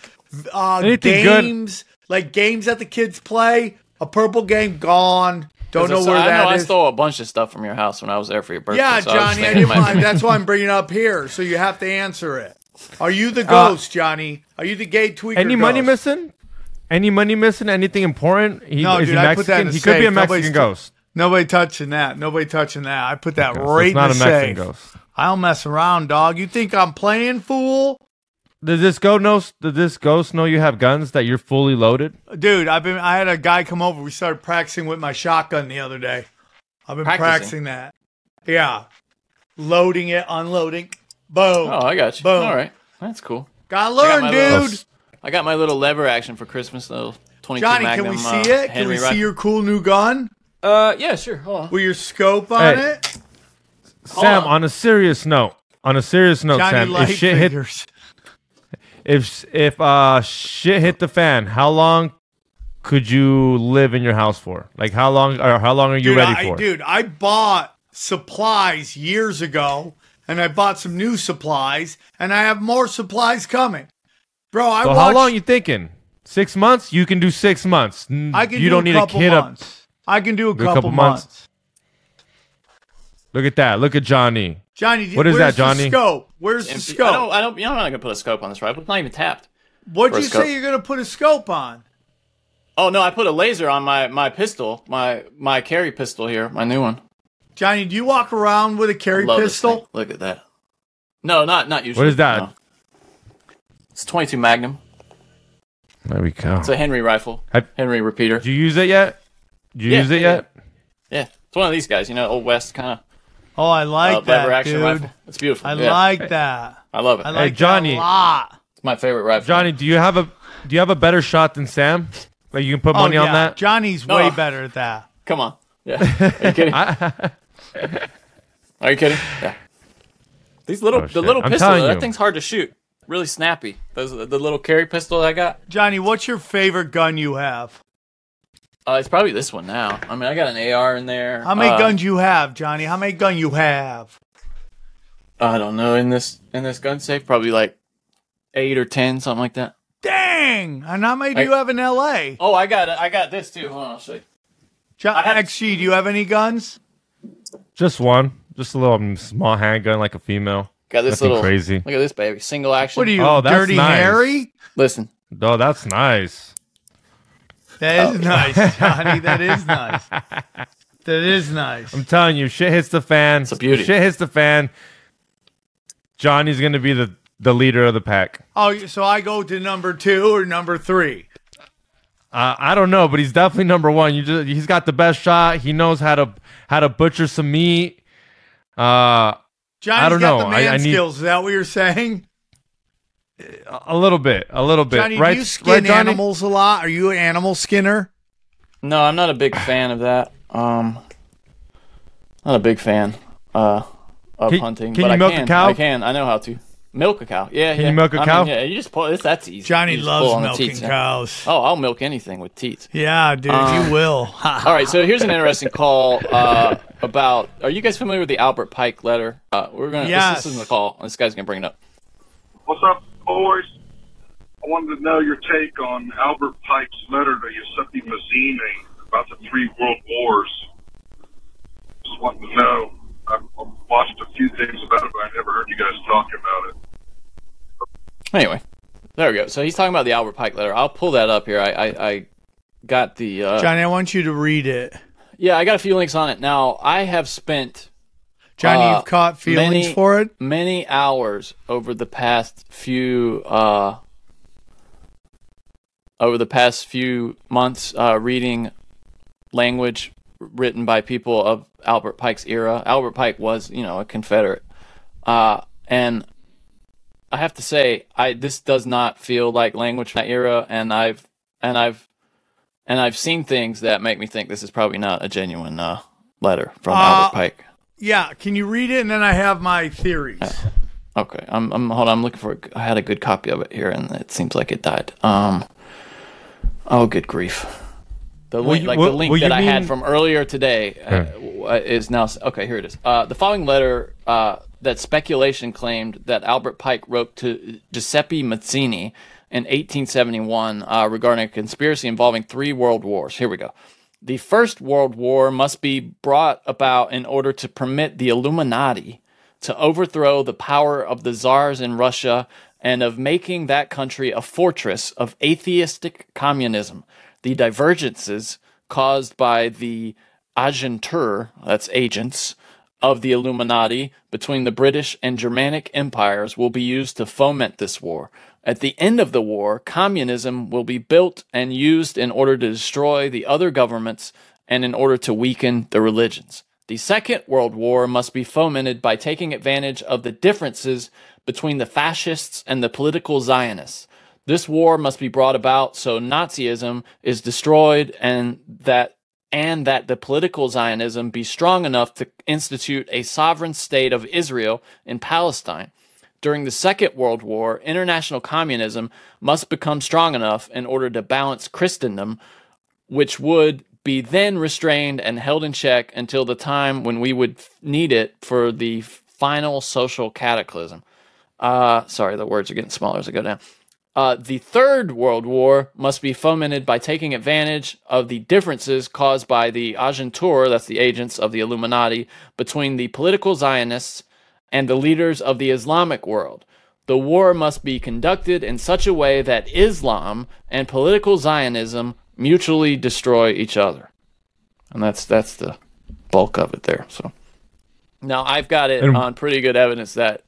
D: uh,
F: Anything good?
D: games, like games that the kids play. A purple game gone. Don't know where
E: I
D: that
E: know I stole a bunch of stuff from your house when I was there for your birthday.
D: yeah,
E: so
D: Johnny, I
E: thinking
D: didn't mind. That's why I'm bringing it up here. So you have to answer it. Are you the
F: Uh,
D: ghost, Johnny? Are you the gay tweaker?
F: Any money missing? Any money missing? Anything important? He,
D: No,
F: is
D: dude,
F: he
D: I put that
F: Mexican?
D: in a
F: He could be a
D: safe. Nobody's
F: Mexican
D: t-
F: ghost.
D: Nobody touching that. Nobody touching that. I put that
F: Okay, so
D: right
F: it's not
D: in
F: a
D: the
F: Mexican
D: safe.
F: ghost.
D: I don't mess around, dog. You think I'm playing, fool?
F: Does this go know? Does this ghost know you have guns that you're fully loaded?
D: Dude, I've been. I had a guy come over. We started practicing with my shotgun the other day. I've been
E: Practicing?
D: practicing that. Yeah, loading it, unloading. Boom.
E: Oh, I got you.
D: Boom.
E: All right, that's cool.
D: Gotta
E: I got
D: learn, dude.
E: little- I got my little lever action for Christmas. Little 22
D: Johnny,
E: Magnum.
D: can we see
E: uh,
D: it? Can
E: Henry
D: we see your cool new gun
E: Uh, yeah, sure. Hold on.
D: with your scope on
F: Hey.
D: it?
F: Sam,
E: on.
F: on a serious note, on a serious note,
D: Johnny
F: Sam, if shit hit, if if uh shit hit the fan, how long could you live in your house for? Like how long or how long are you
D: dude,
F: ready
D: I,
F: for?
D: Dude, I bought supplies years ago, and I bought some new supplies, and I have more supplies coming. Bro, I
F: so
D: watched,
F: how long you thinking? Six months? You can do six months.
D: I can
F: you
D: do
F: don't
D: a
F: need a
D: couple
F: kid up.
D: I can do a
F: Do a
D: couple,
F: couple
D: months.
F: months. Look at that. Look at Johnny.
D: Johnny,
F: What is that, Johnny?
D: The scope. Where's the scope?
E: I don't. I don't. You know, I'm not gonna put a scope on this rifle. It's not even tapped.
D: What'd you say you're gonna put a scope on?
E: Oh no, I put a laser on my my pistol, my my carry pistol here, my new one.
D: Johnny, do you walk around with a carry pistol?
E: Look at that. No, not not usually.
F: What is that?
E: no. It's 22 Magnum.
F: There we go.
E: It's a Henry rifle.
F: Have-
E: Henry repeater.
F: Do you use it yet? Did you
E: Yeah,
F: use it
E: yeah,
F: yet?
E: Yeah, it's one of these guys. You know, old west kind
D: Oh, I like
E: uh,
D: that,
E: lever action
D: dude.
E: rifle. It's beautiful.
D: I
E: yeah.
D: like that.
E: I love it.
D: I like
F: Johnny.
D: that a lot.
E: It's my favorite rifle.
F: Johnny, do you have a do you have a better shot than Sam? Like you can put
D: Oh,
F: money on that?
D: Johnny's
E: No.
D: way better at that.
E: Come on. Yeah. Are you kidding? Are you kidding? Yeah. These little,
F: Oh,
E: the little
F: I'm
E: pistol, that thing's hard to shoot. Really snappy. Those, the little carry pistol I got.
D: Johnny, what's your favorite gun you have?
E: Uh, it's probably this one now. I mean, I got an AR in there.
D: How many
E: Uh,
D: guns you have, Johnny? How many gun you have?
E: I don't know. In this in this gun safe, probably like eight or ten, something like that.
D: Dang! And how many do
E: I-
D: you have in L.A.?
E: Oh, I got I got this too. Hold on, I'll show you.
D: Jo- XG, do you have any guns?
F: Just one. Just a little um, small handgun like a female.
E: Got this
F: Nothing
E: little
F: crazy.
E: Look at this baby, single action.
D: What are you,
F: Oh, that's
D: Dirty
F: nice.
D: Harry?
E: Listen,
F: Oh, that's nice.
D: That is
E: Oh.
D: nice, Johnny. That is nice. That is nice.
F: I'm telling you, shit hits the fan.
E: It's a beauty.
F: Shit hits the fan. Johnny's gonna be the the leader of the pack.
D: Oh, so I go to number two or number three?
F: Uh, I don't know, but he's definitely number one. You just he's got the best shot. He knows how to how to butcher some meat. Uh,
D: Johnny's
F: I don't
D: got
F: know.
D: the man
F: I, I need
D: skills. Is that what you're saying?
F: A little bit, a little bit.
D: Johnny,
F: right,
D: do you skin
F: right, Johnny?
D: animals a lot? Are you an animal skinner?
E: No, I'm not a big fan of that. Um, not a big fan uh, of
F: Can-
E: hunting.
F: can
E: but
F: you
E: I
F: milk a
E: can.
F: cow?
E: I can. I know how to milk a cow. Yeah,
F: Can
E: yeah.
F: you milk a
E: I mean,
F: cow?
E: yeah, you just pull. It's, that's easy.
D: Johnny loves
E: pull
D: milking
E: teats, yeah.
D: cows.
E: Oh, I'll milk anything with teats.
D: Yeah, dude,
E: Um,
D: you will.
E: All right, so here's an interesting call uh, about. Are you guys familiar with the Albert Pike letter? Uh, we're gonna.
D: Yes.
E: This, this is the call. This guy's gonna bring it up.
K: What's up, boys? I wanted to know your take on Albert Pike's letter to Giuseppe Mazzini about the three world wars. Just wanted to know. I've I've watched a few things about it, but I never heard you guys talk about it.
E: Anyway, there we go. So he's talking about the Albert Pike letter. I'll pull that up here. I I, I got the. Uh,
D: Johnny, I want you to read it.
E: Yeah, I got a few links on it. Now I have spent.
D: Johnny,
E: uh,
D: you've caught feelings
E: many-
D: for it?
E: Many hours over the past few. Uh, over the past few months, uh, reading language written by people of Albert Pike's era. Albert Pike was, you know, a Confederate, uh, and I have to say, I this does not feel like language from that era, and I've and I've and I've seen things that make me think this is probably not a genuine uh, letter from
D: Uh,
E: Albert Pike.
D: Yeah, can you read it and then I have my theories.
E: Okay, I'm I'm hold on. I'm looking for. I had a good copy of it here, and it seems like it died. Um. Oh, good grief! The link,
F: you-
E: like
F: well-
E: the link that
F: you
E: I had from earlier today, uh, w- uh, is now okay. Here it is. Uh, the following letter uh, that speculation claimed that Albert Pike wrote to Giuseppe Mazzini in 1871 uh, regarding a conspiracy involving three world wars. Here we go. The First World War must be brought about in order to permit the Illuminati to overthrow the power of the czars in Russia and of making that country a fortress of atheistic communism. The divergences caused by the agentur, that's agents, of the Illuminati between the British and Germanic empires will be used to foment this war. At the end of the war, communism will be built and used in order to destroy the other governments and in order to weaken the religions. The Second World War must be fomented by taking advantage of the differences between the fascists and the political Zionists. This war must be brought about so Nazism is destroyed and that and that the political Zionism be strong enough to institute a sovereign state of Israel in Palestine. During the Second World War, international communism must become strong enough in order to balance Christendom, which would be then restrained and held in check until the time when we would need it for the final social cataclysm. Uh, sorry, the words are getting smaller as I go down. Uh, the Third World War must be fomented by taking advantage of the differences caused by the agentur, that's the agents of the Illuminati, between the political Zionists and the leaders of the Islamic world. The war must be conducted in such a way that Islam and political Zionism mutually destroy each other. And that's that's the bulk of it there. So now I've got it on pretty good evidence that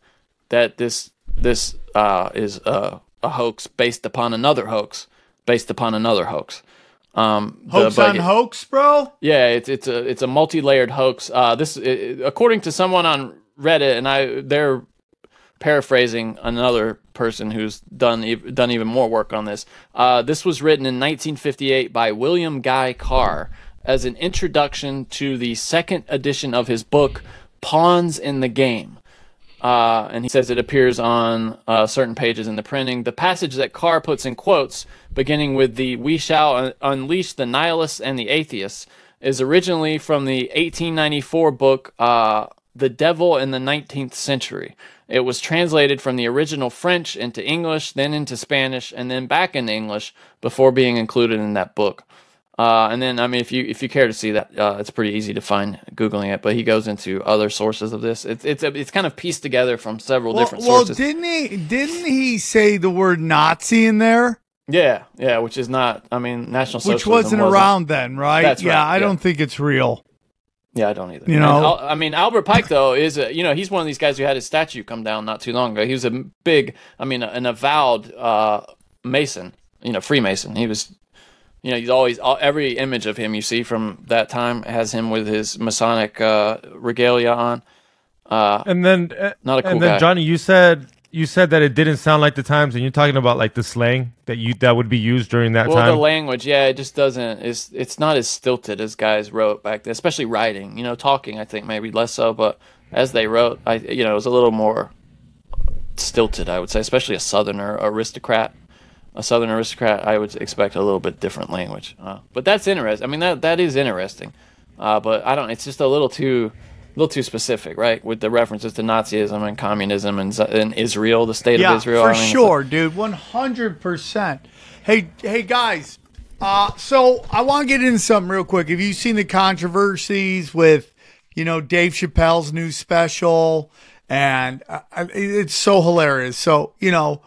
E: that this this uh, is a, a hoax based upon another hoax, based upon another hoax. Um,
D: Hoax
E: but
D: on
E: it-
D: hoax, bro?
E: yeah, it's it's a it's a multi-layered hoax. Uh, this, i according to someone on Reddit, and I they're paraphrasing another person who's done done even more work on this. Uh, this was written in 1958 by William Guy Carr as an introduction to the second edition of his book Pawns in the Game. Uh, and he says it appears on uh, certain pages in the printing. The passage that Carr puts in quotes, beginning with the "We shall un- unleash the nihilists and the atheists," is originally from the 1894 book uh, "The Devil in the Nineteenth Century." It was translated from the original French into English, then into Spanish, and then back into English before being included in that book. Uh, and then, I mean, if you if you care to see that, uh, it's pretty easy to find googling it. But he goes into other sources of this. It's it's it's kind of pieced together from several
D: Well,
E: different sources.
D: well, didn't he didn't he say the word Nazi in there?
E: yeah, yeah, which is not. I mean, National
D: Which
E: Socialism
D: wasn't, around then, right?
E: That's
D: yeah,
E: right,
D: I
E: yeah.
D: don't think it's real.
E: Yeah, I don't either.
D: You know-
E: I mean, Albert Pike though is a, you know he's one of these guys who had his statue come down not too long ago. He was a big, I mean, an avowed uh, Mason, you know, Freemason. He was You know, he's always every image of him you see from that time has him with his Masonic uh, regalia on. Uh,
F: And then, uh,
E: Not a cool
F: and then
E: guy.
F: Johnny, you said you said that it didn't sound like the times, and you're talking about like the slang that you that would be used during that
E: well,
F: time.
E: the language, yeah, it just doesn't. It's it's not as stilted as guys wrote back then, especially writing. You know, talking, I think maybe less so, but as they wrote, I you know, it was a little more stilted. I would say, especially a Southerner aristocrat. A Southern aristocrat, I would expect a little bit different language. Uh, but that's interesting. I mean, that that is interesting. Uh, but I don't. It's just a little too, a little too specific, right? With the references to Nazism and communism and, and Israel, the state
D: yeah,
E: of Israel.
D: for
E: I mean,
D: sure, dude. One hundred percent. Hey, hey, guys. Uh, so I want to get into something real quick. Have you seen the controversies with, you know, Dave Chappelle's new special? And uh, it's so hilarious. So you know,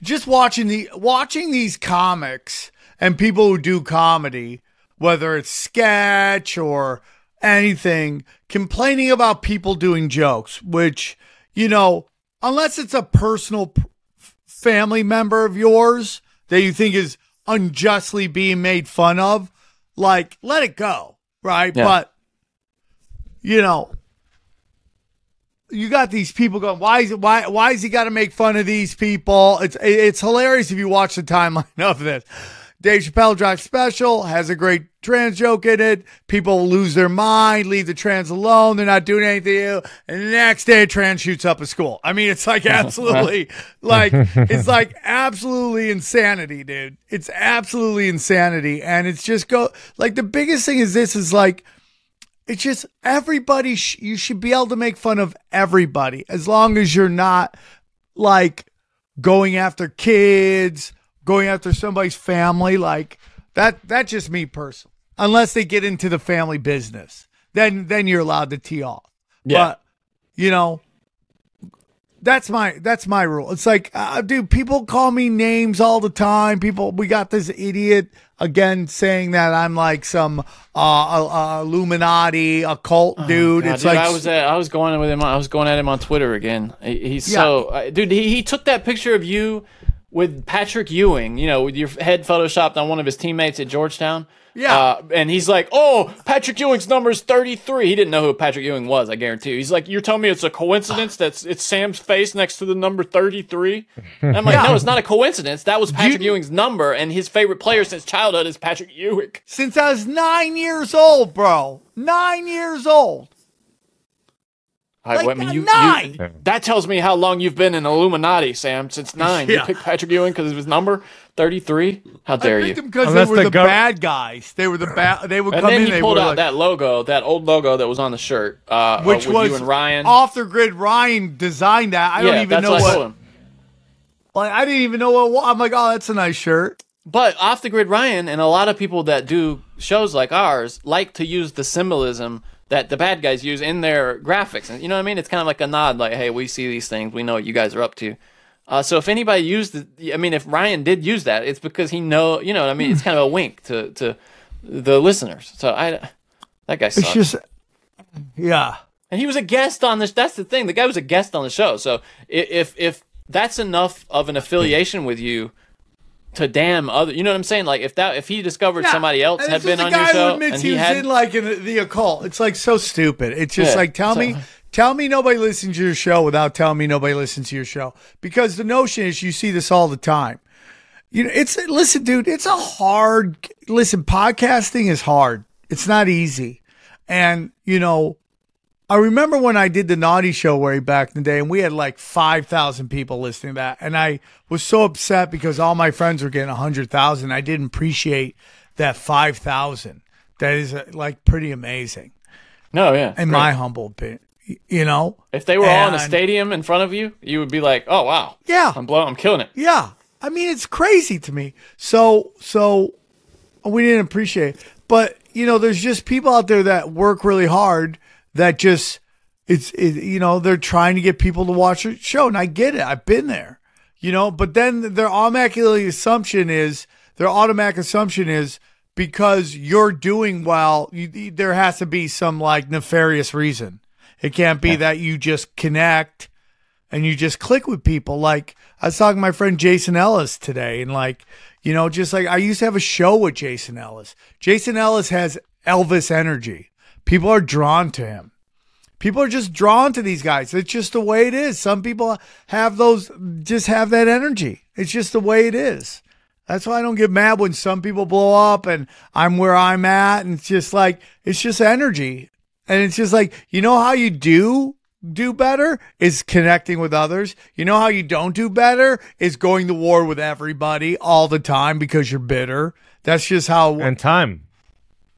D: just watching the watching these comics and people who do comedy, whether it's sketch or anything, complaining about people doing jokes, which you know, unless it's a personal family member of yours that you think is unjustly being made fun of, like let it go, right?
E: Yeah.
D: But you know, you got these people going. Why is it? Why? Why is he got to make fun of these people? It's it's hilarious if you watch the timeline of this. Dave Chappelle Drive special has a great trans joke in it. People lose their mind, leave the trans alone. They're not doing anything. to you. And the next day, a trans shoots up a school. I mean, it's like absolutely, like it's like absolutely insanity, dude. It's absolutely insanity, and it's just go like the biggest thing is this is like it's just everybody sh- you should be able to make fun of everybody as long as you're not like going after kids going after somebody's family like that that's just me personally unless they get into the family business then then you're allowed to tee off
E: Yeah.
D: but you know that's my that's my rule. It's like, uh, dude, people call me names all the time. People, we got this idiot again saying that I'm like some uh, uh, uh, Illuminati occult dude.
E: Oh, God,
D: it's
E: dude,
D: like
E: I was at, I was going with him. I was going at him on Twitter again. He- He's
D: Yeah.
E: so uh, dude. He, he took that picture of you with Patrick Ewing. You know, with your head photoshopped on one of his teammates at Georgetown.
D: Yeah.
E: Uh, and he's like, "Oh, Patrick Ewing's number is 33." He didn't know who Patrick Ewing was. I guarantee you. He's like, "You're telling me it's a coincidence that's it's Sam's face next to the number 33?" And I'm like,
D: Yeah.
E: "No, it's not a coincidence. That was Patrick Ewing's number, and his favorite player since childhood is Patrick Ewing."
D: since I was nine years old, bro. Nine years old.
E: I,
D: Like,
E: I mean, you,
D: nine!
E: you- that tells me how long you've been in Illuminati, Sam. Since nine,
D: Yeah.
E: you picked Patrick Ewing because of his number thirty-three. How dare
D: I
E: you?
D: picked them because they were
F: the
D: the,
F: gov-
D: bad guys. They were the bad. They would
E: And
D: come
E: then
D: in.
E: he
D: They
E: pulled out
D: like,
E: that logo, that old logo that was on the shirt, uh,
D: which
E: with
D: was
E: you and Ryan.
D: off the grid. Ryan designed that. I
E: yeah,
D: don't even
E: that's
D: know
E: what, I
D: what.
E: him.
D: Like I didn't even know what. I'm like, oh, that's a nice shirt.
E: But off the grid Ryan and a lot of people that do shows like ours like to use the symbolism that the bad guys use in their graphics. And you know what I mean? It's kind of like a nod, like, hey, we see these things, we know what you guys are up to. Uh, so if anybody used, the, I mean, if Ryan did use that, it's because he know, you know, what I mean, it's kind of a wink to to the listeners. So I, that guy sucks.
D: It's just, yeah.
E: And he was a guest on this. That's the thing. The guy was a guest on the show. So if if that's enough of an affiliation with you to damn other, you know what I'm saying? Like if that if he discovered
D: Yeah.
E: somebody else had been on your show and
D: he,
E: he had
D: in like in the occult. It's like so stupid. It's just
E: Yeah.
D: like tell
E: So-
D: me, tell me nobody listens to your show without telling me nobody listens to your show. Because the notion is you see this all the time. You know, it's listen, dude. It's a hard listen. Podcasting is hard. It's not easy, and you know. I remember when I did the Naughty Show way back in the day, and we had like five thousand people listening to that, and I was so upset because all my friends were getting a hundred thousand. I didn't appreciate that five thousand. That is uh, like pretty amazing.
E: No, yeah.
D: in
E: great.
D: my humble opinion. You know,
E: If they were all in a stadium in front of you, you would be like, "Oh wow,
D: Yeah.
E: I'm blowing, I'm killing it."
D: Yeah. I mean, it's crazy to me. So, so we didn't appreciate it. But, you know, there's just people out there that work really hard that just, it's, it, you know, they're trying to get people to watch a show. And I get it. I've been there, you know, but then their automatic assumption is, their automatic assumption is because you're doing well, you, there has to be some like nefarious reason. It can't be that you just connect and you just click with people. Like I was talking to my friend Jason Ellis today, and like you know, just like I used to have a show with Jason Ellis. Jason Ellis has Elvis energy. People are drawn to him. People are just drawn to these guys. It's just the way it is. Some people have those, just have that energy. It's just the way it is. That's why I don't get mad when some people blow up and I'm where I'm at. And it's just like, it's just energy. And it's just like, you know how you do do better is connecting with others. You know how you don't do better is going to war with everybody all the time because you're bitter. That's just how.
F: And time.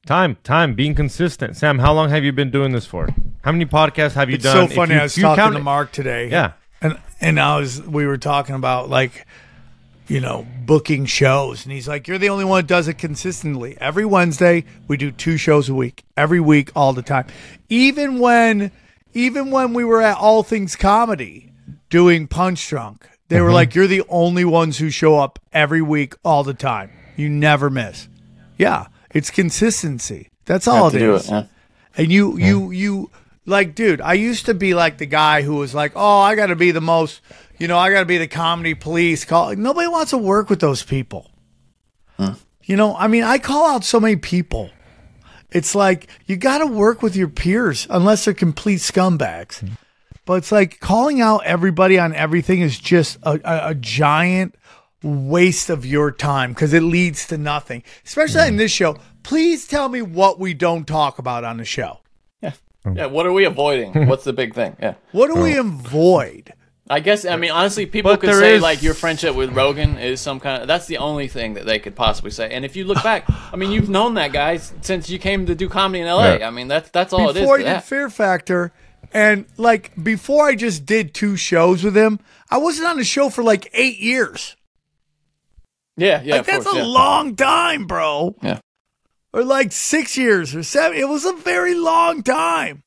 F: Time, time, being consistent. Sam, how long have you been doing this for? How many podcasts have you
D: it's
F: done?
D: so funny.
F: you-
D: I was talking to Mark today.
F: Yeah.
D: And and I was we were talking about like, you know, booking shows. And he's like, You're the only one that does it consistently. Every Wednesday we do two shows a week. Every week, all the time. Even when even when we were at All Things Comedy doing Punch Drunk, they were
F: Mhm.
D: like, You're the only ones who show up every week all the time. You never miss. Yeah. It's consistency. That's all it is.
E: it, yeah.
D: And you, you, you, like, dude, I used to be like the guy who was like, oh, I got to be the most, you know, I got to be the comedy police. Call. Nobody wants to work with those people. You know, I mean, I call out so many people. It's like you got to work with your peers unless they're complete scumbags. But it's like calling out everybody on everything is just a, a, a giant waste of your time because it leads to nothing. Especially mm. in this show. Please tell me what we don't talk about on the show.
E: Yeah, mm. what are we avoiding? What's the big thing? Yeah.
D: What do we oh. avoid?
E: I guess I mean honestly, people
F: But
E: could say
F: is-
E: like your friendship with Rogan is some kind of that's the only thing that they could possibly say. And if you look back, I mean you've known that guy since you came to do comedy in LA.
F: Yeah.
E: I mean that's that's all
D: before
E: it is.
D: I
E: to
D: did
E: that.
D: Fear Factor, and like before I just did two shows with him, I wasn't on the show for like eight years.
E: Yeah, yeah,
D: like that's
E: course,
D: a
E: yeah.
D: long time, bro.
E: Yeah.
D: Or like six years or seven. It was a very long time.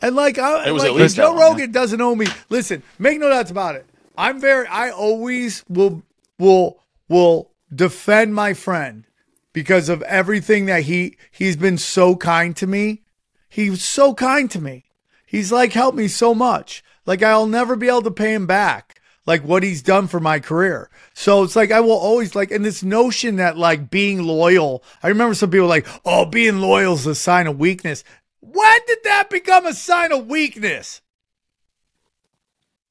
D: And like, I,
E: It was
D: like,
E: at least
D: Joe Rogan doesn't owe me. Listen, make no doubts about it. I'm very. I always will will will defend my friend because of everything that he he's been so kind to me. He was so kind to me. He's like helped me so much. Like I'll never be able to pay him back. Like what he's done for my career. So it's like I will always like and this notion that like being loyal. I remember some people like, oh, being loyal is a sign of weakness. When did that become a sign of weakness?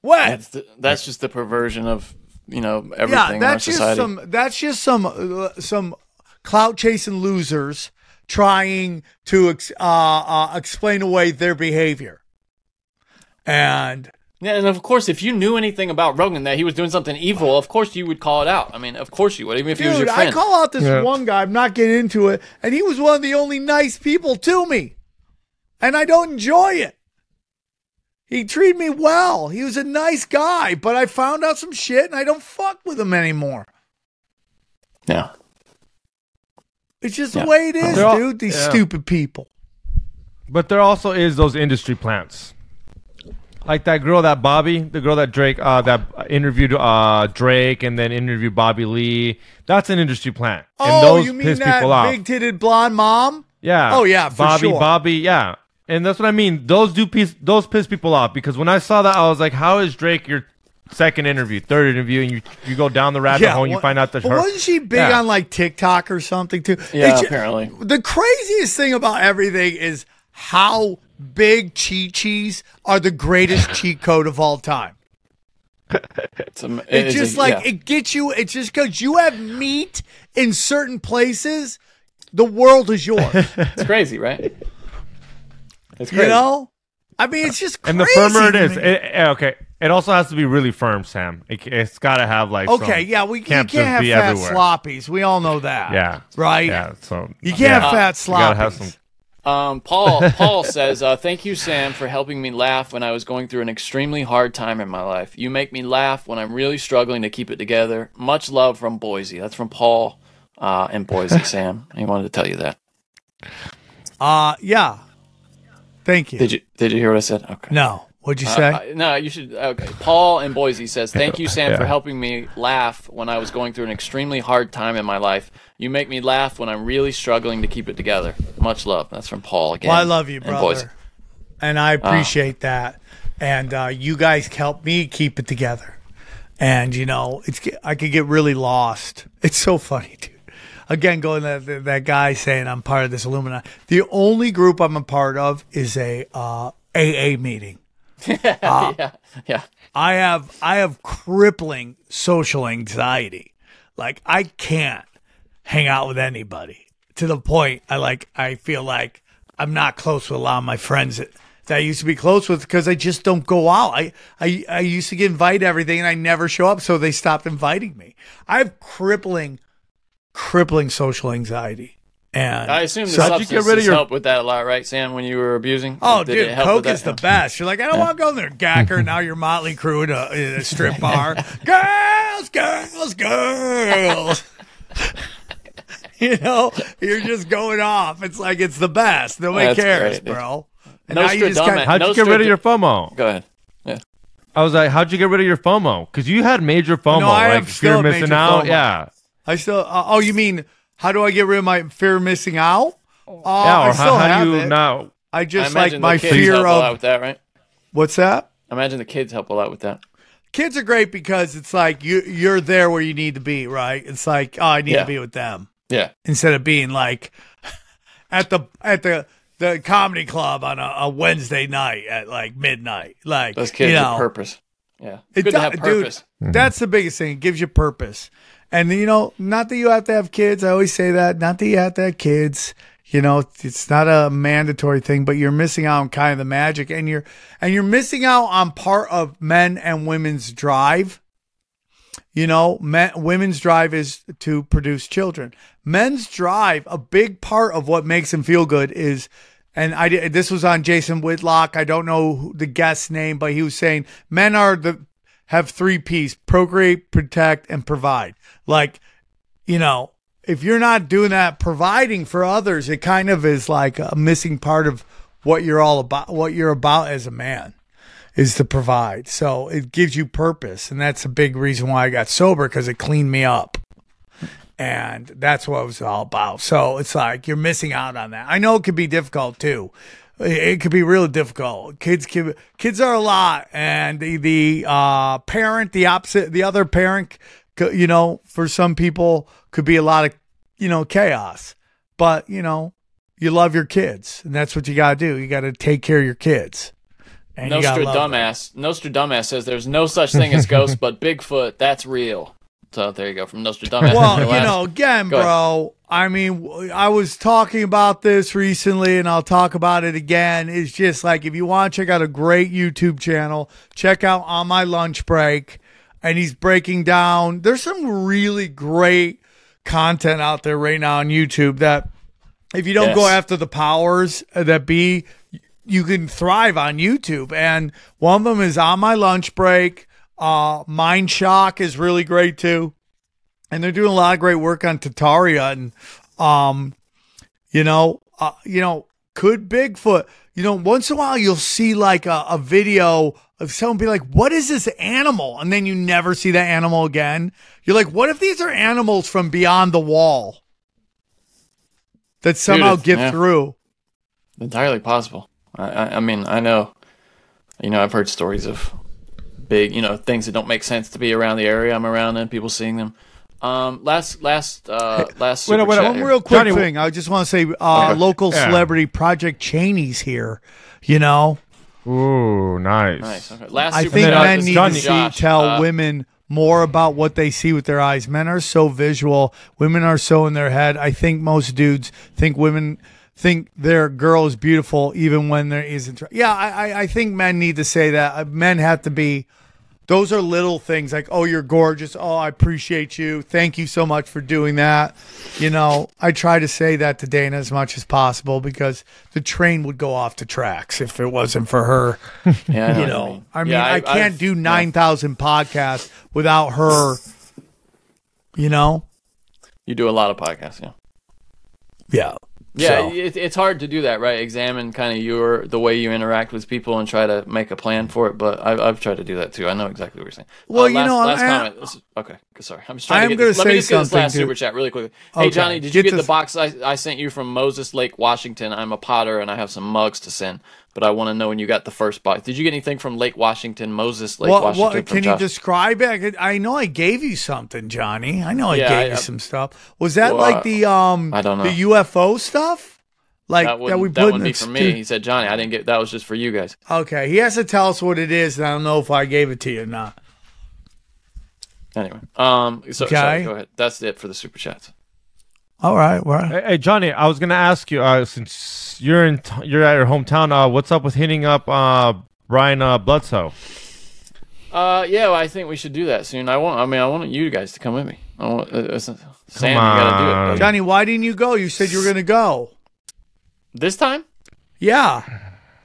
D: When?
E: That's the, that's just the perversion of you know
D: yeah,
E: everything in our
D: that's just
E: society.
D: some. That's just some uh, some clout chasing losers trying to ex- uh, uh, explain away their behavior. And
E: Yeah, and of course, if you knew anything about Rogan that he was doing something evil, of course you would call it out. I mean, of course you would, even if he was
D: dude,
E: your
D: I call out this
E: Yeah.
D: one guy. I'm not getting into it, and he was one of the only nice people to me, and I don't enjoy it. He treated me well. He was a nice guy, but I found out some shit, and I don't fuck with him anymore.
E: Yeah.
D: It's just
F: Yeah.
D: the way it is,
F: all-
D: dude. These
F: yeah.
D: stupid people.
F: But there also is those industry plants. Like that girl, that Bobby, the girl that Drake, uh, that interviewed uh, Drake and then interviewed Bobby Lee. That's an industry plant, and
D: Oh,
F: those
D: you mean
F: piss
D: that
F: people off.
D: big titted blonde mom?
F: Yeah.
D: Oh yeah, for
F: Bobby,
D: sure.
F: Bobby, yeah. And that's what I mean. Those do piss those piss people off because when I saw that, I was like, "How is Drake your second interview, third interview?" And you you go down the rabbit hole and you
D: what-
F: find out that
D: but
F: her.
D: wasn't she big
F: Yeah.
D: on like TikTok or something too?
E: Yeah,
D: It's ju-
E: apparently.
D: The craziest thing about everything is how big cheat cheese are the greatest cheat code of all time.
E: It's am-
D: It
E: is
D: just
E: a-
D: like
E: yeah.
D: it gets you. It's just because you have meat in certain places, the world is yours.
E: it's crazy, right? It's crazy.
D: you know, I mean, it's just
F: and the firmer it
D: to
F: is,
D: me.
F: it, eh, okay. It also has to be really firm, Sam. It, it's got to have like
D: Okay,
F: some-
D: yeah, we you
F: can't
D: can't have fat
F: everywhere.
D: sloppies. We all know that.
F: Yeah,
D: right.
F: Yeah, so
D: You can't
F: yeah.
D: have fat sloppies.
F: You gotta have
D: sloppies.
F: some.
E: Um, Paul Paul says, uh, "Thank you, Sam, for helping me laugh when I was going through an extremely hard time in my life. You make me laugh when I'm really struggling to keep it together. Much love from Boise." That's from Paul uh, in Boise. Sam, he wanted to tell you that.
D: Uh yeah. Thank you.
E: Did you Did you hear what I said? Okay.
D: No. What'd you
E: Uh,
D: say?
E: I- no, you should. Okay. Paul in Boise says, "Thank you, Sam, for helping me laugh when I was going through an extremely hard time in my life. You make me laugh when I'm really struggling to keep it together. Much love." That's from Paul again.
D: Well, I love you, brother. And I
E: Ah.
D: appreciate that. and uh, you guys help me keep it together. And you know, it's I could get really lost. It's so funny, dude. Again, going that that- that guy saying I'm part of this Illuminati. The only group I'm a part of is a uh, AA meeting. Uh,
E: yeah, yeah.
D: I have I have crippling social anxiety. Like I can't hang out with anybody to the point I like I feel like I'm not close with a lot of my friends that, that I used to be close with because I just don't go out. I, I I used to get invited to everything and I never show up, so they stopped inviting me. I have crippling, crippling social anxiety. And
E: I assume the
D: so-
E: substances help with that a lot, right, Sam? When you were abusing,
D: Oh,
E: Did
D: dude,
E: it help
D: Coke is the best. You're like, I don't want to go in there, Gacker. Now you're Motley Crue in a, in a strip bar. girls, girls, girls. you know, you're just going off. It's like it's the best. Nobody
F: That's
D: cares,
F: great,
D: bro. And now you just got
F: How'd you get rid of your FOMO?
E: Go ahead. Yeah.
F: I was like, how'd you get rid of your FOMO? Because you had major FOMO.
D: No, I
F: like
D: have still
F: fear of missing
D: major
F: out.
D: FOMO.
F: Yeah.
D: I still. Uh, oh, you mean how do I get rid of my fear of missing out? Uh,
F: yeah.
D: I
F: Or
D: still
F: how, how
D: have
F: do you
D: it.
F: not?
D: I just
E: I
D: like
E: imagine
D: my
E: the kids
D: fear
E: help a lot
D: of
E: with that, right?
D: what's that?
E: I imagine the kids help a lot with that.
D: kids are great because it's like you you're there where you need to be, right? It's like oh, I need
E: Yeah.
D: to be with them
E: Yeah.
D: instead of being like at the at the the comedy club on a, a Wednesday night at like midnight. Like
E: Those kids
D: you
E: have
D: know,
E: purpose. Yeah.
D: It
E: Good to have purpose.
D: Dude, That's the biggest thing. It gives you purpose. And you know, not that you have to have kids. I always say that. Not that you have to have kids. You know, it's not a mandatory thing, but you're missing out on kind of the magic, and you're and you're missing out on part of men and women's drive. You know, men, women's drive is to produce children. Men's drive, a big part of what makes them feel good is, and I this was on Jason Whitlock. I don't know the guest's name, but he was saying men are the have three P's: procreate, protect, and provide. Like, you know, if you're not doing that, providing for others, it kind of is like a missing part of what you're all about. What you're about as a man is to provide. So it gives you purpose. And that's a big reason why I got sober because it cleaned me up. And that's what it was all about. So it's like you're missing out on that. I know it could be difficult too. It could be really difficult. Kids can, kids are a lot, and the the uh, parent, the opposite, the other parent, you know, for some people could be a lot of you know chaos. But you know, you love your kids, and that's what you got to do. You got to take care of your kids. And you gotta them.
E: Nostradamus. Nostradamus says there's no such thing as ghosts, but Bigfoot, that's real. So there you go from Nostradamus.
D: well, you
E: last-
D: know, again,
E: Go ahead.
D: bro. I mean, I was talking about this recently, and I'll talk about it again. It's just like if you want to check out a great YouTube channel, check out on my lunch break, and he's breaking down. There's some really great content out there right now on YouTube that if you don't go after the powers uh, that be, you can thrive on YouTube. And one of them is on my lunch break. Uh, Mind Shock is really great too. And they're doing a lot of great work on Tartaria and, um, you know, uh, you know, could Bigfoot, you know, once in a while you'll see like a, a video of someone be like, what is this animal? And then you never see that animal again. You're like, what if these are animals from beyond the wall that somehow
E: it's-
D: get
E: yeah.
D: through?
E: entirely possible. I, I, I mean, I know, you know, I've heard stories of big, you know, things that don't make sense to be around the area I'm around and people seeing them. Um, last, last, uh, last.
D: Wait,
E: super
D: wait, one real quick thing. I just want to say, uh,
F: Okay.
D: local
F: Yeah.
D: celebrity Project Cheney's here. You know,
F: Ooh, nice.
E: Nice. Okay. Last
D: I think men need
E: from
D: to see,
E: Josh.
D: tell
E: Uh,
D: women more about what they see with their eyes. Men are so visual. Women are so in their head. I think most dudes think women think their girl is beautiful even when there isn't. Yeah, I, I, I think men need to say that. Uh, Men have to be. Those are little things like, oh, you're gorgeous. Oh, I appreciate you. Thank you so much for doing that. You know, I try to say that to Dana as much as possible because the train would go off the tracks if it wasn't for her.
E: Yeah, know
D: you know. I mean,
E: Yeah,
D: I,
E: I-
D: can't
E: I've-
D: do
E: yeah.
D: 9,000 podcasts without her, you know?
E: You do a lot of podcasts, yeah.
D: Yeah.
E: Yeah,
D: So-
E: it, it's hard to do that, right? Examine kind of your the way you interact with people and try to make a plan for it. But I've, I've tried to do that too. I know exactly what you're saying.
D: Well,
E: Uh,
D: you know,
E: last
D: I-
E: comment. This is- okay, sorry. I'm just trying
D: I
E: to get this. Let me just get this last
D: dude.
E: super chat really quickly.
D: Okay,
E: Hey Johnny, did
D: get
E: you get
D: this-
E: the box I, I sent you from Moses Lake, Washington? I'm a potter and I have some mugs to send. But I want to know when you got the first box. Did you get anything from Lake Washington, Moses Lake
D: What,
E: Washington?
D: what, can you
E: Josh?
D: describe it? I, know I gave you something, Johnny. I know I
E: Yeah,
D: gave
E: I-
D: you
E: I-
D: some stuff. Was that
E: Well,
D: like the um
E: I don't know.
D: the UFO stuff? Like
E: that
D: that, we
E: that
D: in
E: be for me. He said, Johnny, I didn't get that. Was just for you guys.
D: Okay, he has to tell us what it is, and I don't know if I gave it to you or not.
E: Anyway, um, so sorry,
D: Okay.
E: go ahead. That's it for the super chats.
D: All right, well,
F: Hey, hey, Johnny, I was gonna ask you uh, since you're in t- you're at your hometown. Uh, what's up with hitting up uh, Brian uh, Bledsoe?
E: Uh, yeah, well, I think we should do that soon. I want. I mean, I want you guys to come with me. I want, uh, uh, Sam, you gotta do it. buddy.
D: Johnny, why didn't you go? You said you were going to go.
E: This time?
D: Yeah.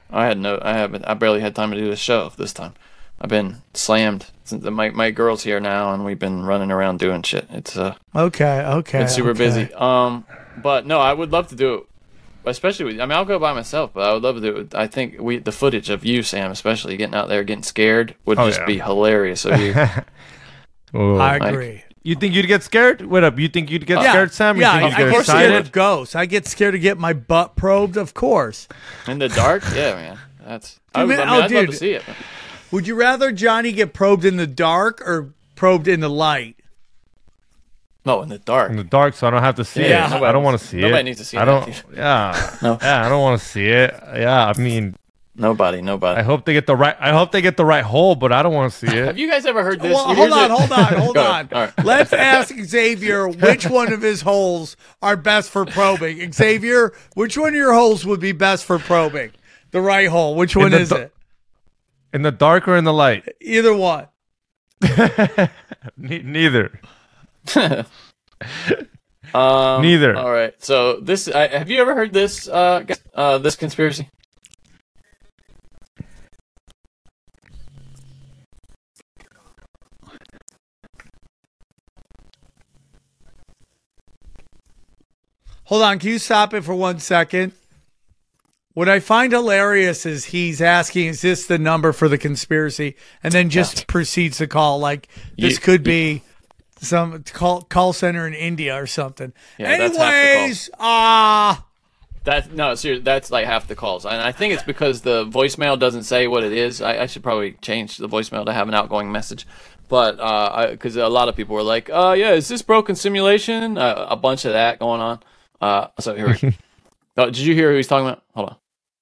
E: I had no. I haven't. I barely had time to do the show this time. I've been slammed since the, my my girl's here now, and we've been running around doing shit. It's uh,
D: Okay, okay.
E: been super
D: okay.
E: busy. Um, but no, I would love to do it. Especially with, I mean, I'll go by myself, but I would love to do it. I think we, the footage of you, Sam, especially getting out there getting scared, would
F: Oh,
E: just
F: yeah.
E: be hilarious of you.
D: I
E: Like-
D: agree.
F: You think you'd get scared? What up? You think you'd get
D: yeah,
F: scared, Sam? You
D: Yeah,
F: think
D: I
F: you'd get
D: get scared of ghosts. I get scared to get my butt probed, of course.
E: In the dark, yeah, man. That's. I, would,
D: man,
E: I mean,
D: oh,
E: I'd love to see it.
D: Would you rather Johnny get probed in the dark or probed in the light?
E: No, in the dark.
F: In the dark, so I don't have to see
D: Yeah.
F: it.
E: Nobody
F: I don't want to see it.
E: nobody needs to see
F: I don't.
E: dude.
F: Yeah.
E: No.
F: Yeah, I don't want to see it. Yeah, I mean,
E: Nobody, nobody.
F: I hope they get the right. I hope they get the right hole, but I don't want to see it.
E: Have you guys ever heard this?
D: Well,
E: Here's
D: hold on,
E: a-
D: hold on, hold on.
E: ahead. All right.
D: Let's ask Xavier which one of his holes are best for probing. Xavier, which one of your holes would be best for probing? The right hole. Which one is
F: da-
D: it?
F: In the dark or in the light?
D: Either one.
F: Ne- neither.
E: Um,
F: Neither.
E: All right. So this, I, have you ever heard this? Uh, uh, this conspiracy.
D: Hold on, can you stop it for one second? What I find hilarious is he's asking, "Is this the number for the conspiracy?" and then just proceeds to call like this
E: You-
D: could be some call call center in India or something.
E: Yeah, that's half the call.
D: Anyways, ah,
E: That no, seriously, that's like half the calls, and I think it's because the voicemail doesn't say what it is. I, I should probably change the voicemail to have an outgoing message, but because a lot of people were like, "Uh, yeah, is this broken simulation?" Uh, a bunch of that going on. Uh, so here, we- oh, did you hear who he's talking about? Hold on.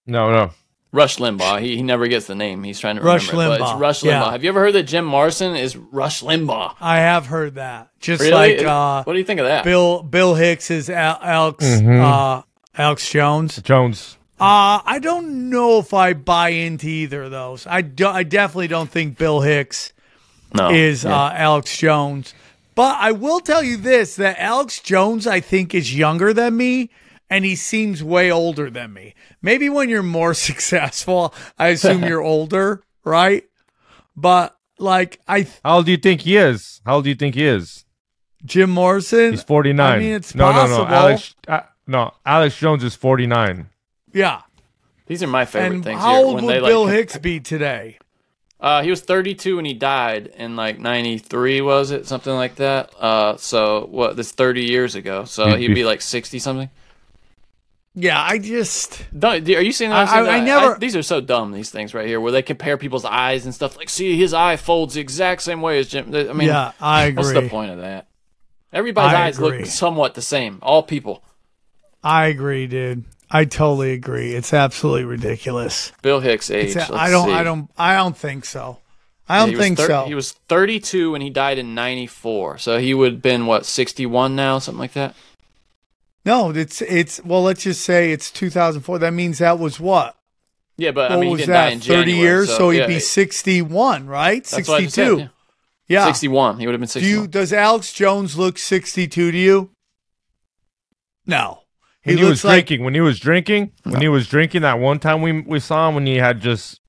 F: No, no.
E: Rush Limbaugh. He, he never gets the name. He's trying to
D: Rush
E: remember. it, but
D: Limbaugh,
E: it's Rush
D: yeah.
E: Limbaugh. Have you ever heard that Jim Morrison is Rush Limbaugh?
D: I have heard that. Just
E: Really?
D: like uh,
E: what do you think of that?
D: Bill Bill Hicks is Al- Alex
F: Mhm.
D: uh, Alex Jones.
F: Jones.
D: Uh, I don't know if I buy into either of those. I, do, I definitely don't think Bill Hicks
E: No.
D: is
E: Yeah.
D: uh, Alex Jones. But I will tell you this that Alex Jones, I think, is younger than me, and he seems way older than me. Maybe when you're more successful, I assume you're older, right? But like, I
F: How old do you think he is? How old do you think he is?
D: Jim Morrison.
F: He's forty nine.
D: I mean, it's
F: no,
D: possible.
F: no, no. Alex, uh, no. Alex Jones is forty nine.
D: Yeah.
E: These are my favorite
D: And
E: things.
D: how
E: here,
D: old
E: when
D: would
E: they,
D: Bill
E: com-
D: Hicks be today?
E: Uh, he was 32 when he died in like 93, was it? Something like that. Uh, so what? This 30 years ago. So
F: He'd
E: he'd
F: be-
E: be like 60 something.
D: Yeah, I just.
E: Are you seeing that?
D: I- I- I never-
E: these are so dumb. These things right here, where they compare people's eyes and stuff. Like, see, his eye folds the exact same way as Jim. I mean,
D: Yeah, I agree.
E: What's the point of that? Everybody's
D: I
E: eyes
D: agree.
E: look somewhat the same. All people.
D: I agree, dude. I totally agree. It's absolutely ridiculous.
E: Bill Hicks' age.
D: It's a-
E: let's
D: I don't.
E: see.
D: I don't. I don't think so. I don't think
E: thir-
D: so.
E: He was 32 when he died in 94. So he would have been what 61 now, something like that.
D: No, it's it's. Well, let's just say it's 2004. That means that was what?
E: Yeah, but
D: what
E: I mean, he
D: was
E: didn't die
D: that?
E: in
D: 30
E: January,
D: years. So, he'd
E: yeah,
D: be 61, right?
E: That's what I
D: 62.
E: just said, yeah.
D: yeah.
E: 61. He would have been
D: Do you? Does Alex Jones look 62 to you? No.
F: When he, was
D: like
F: drinking, when he was drinking, when he was drinking that one time we we saw him when he had just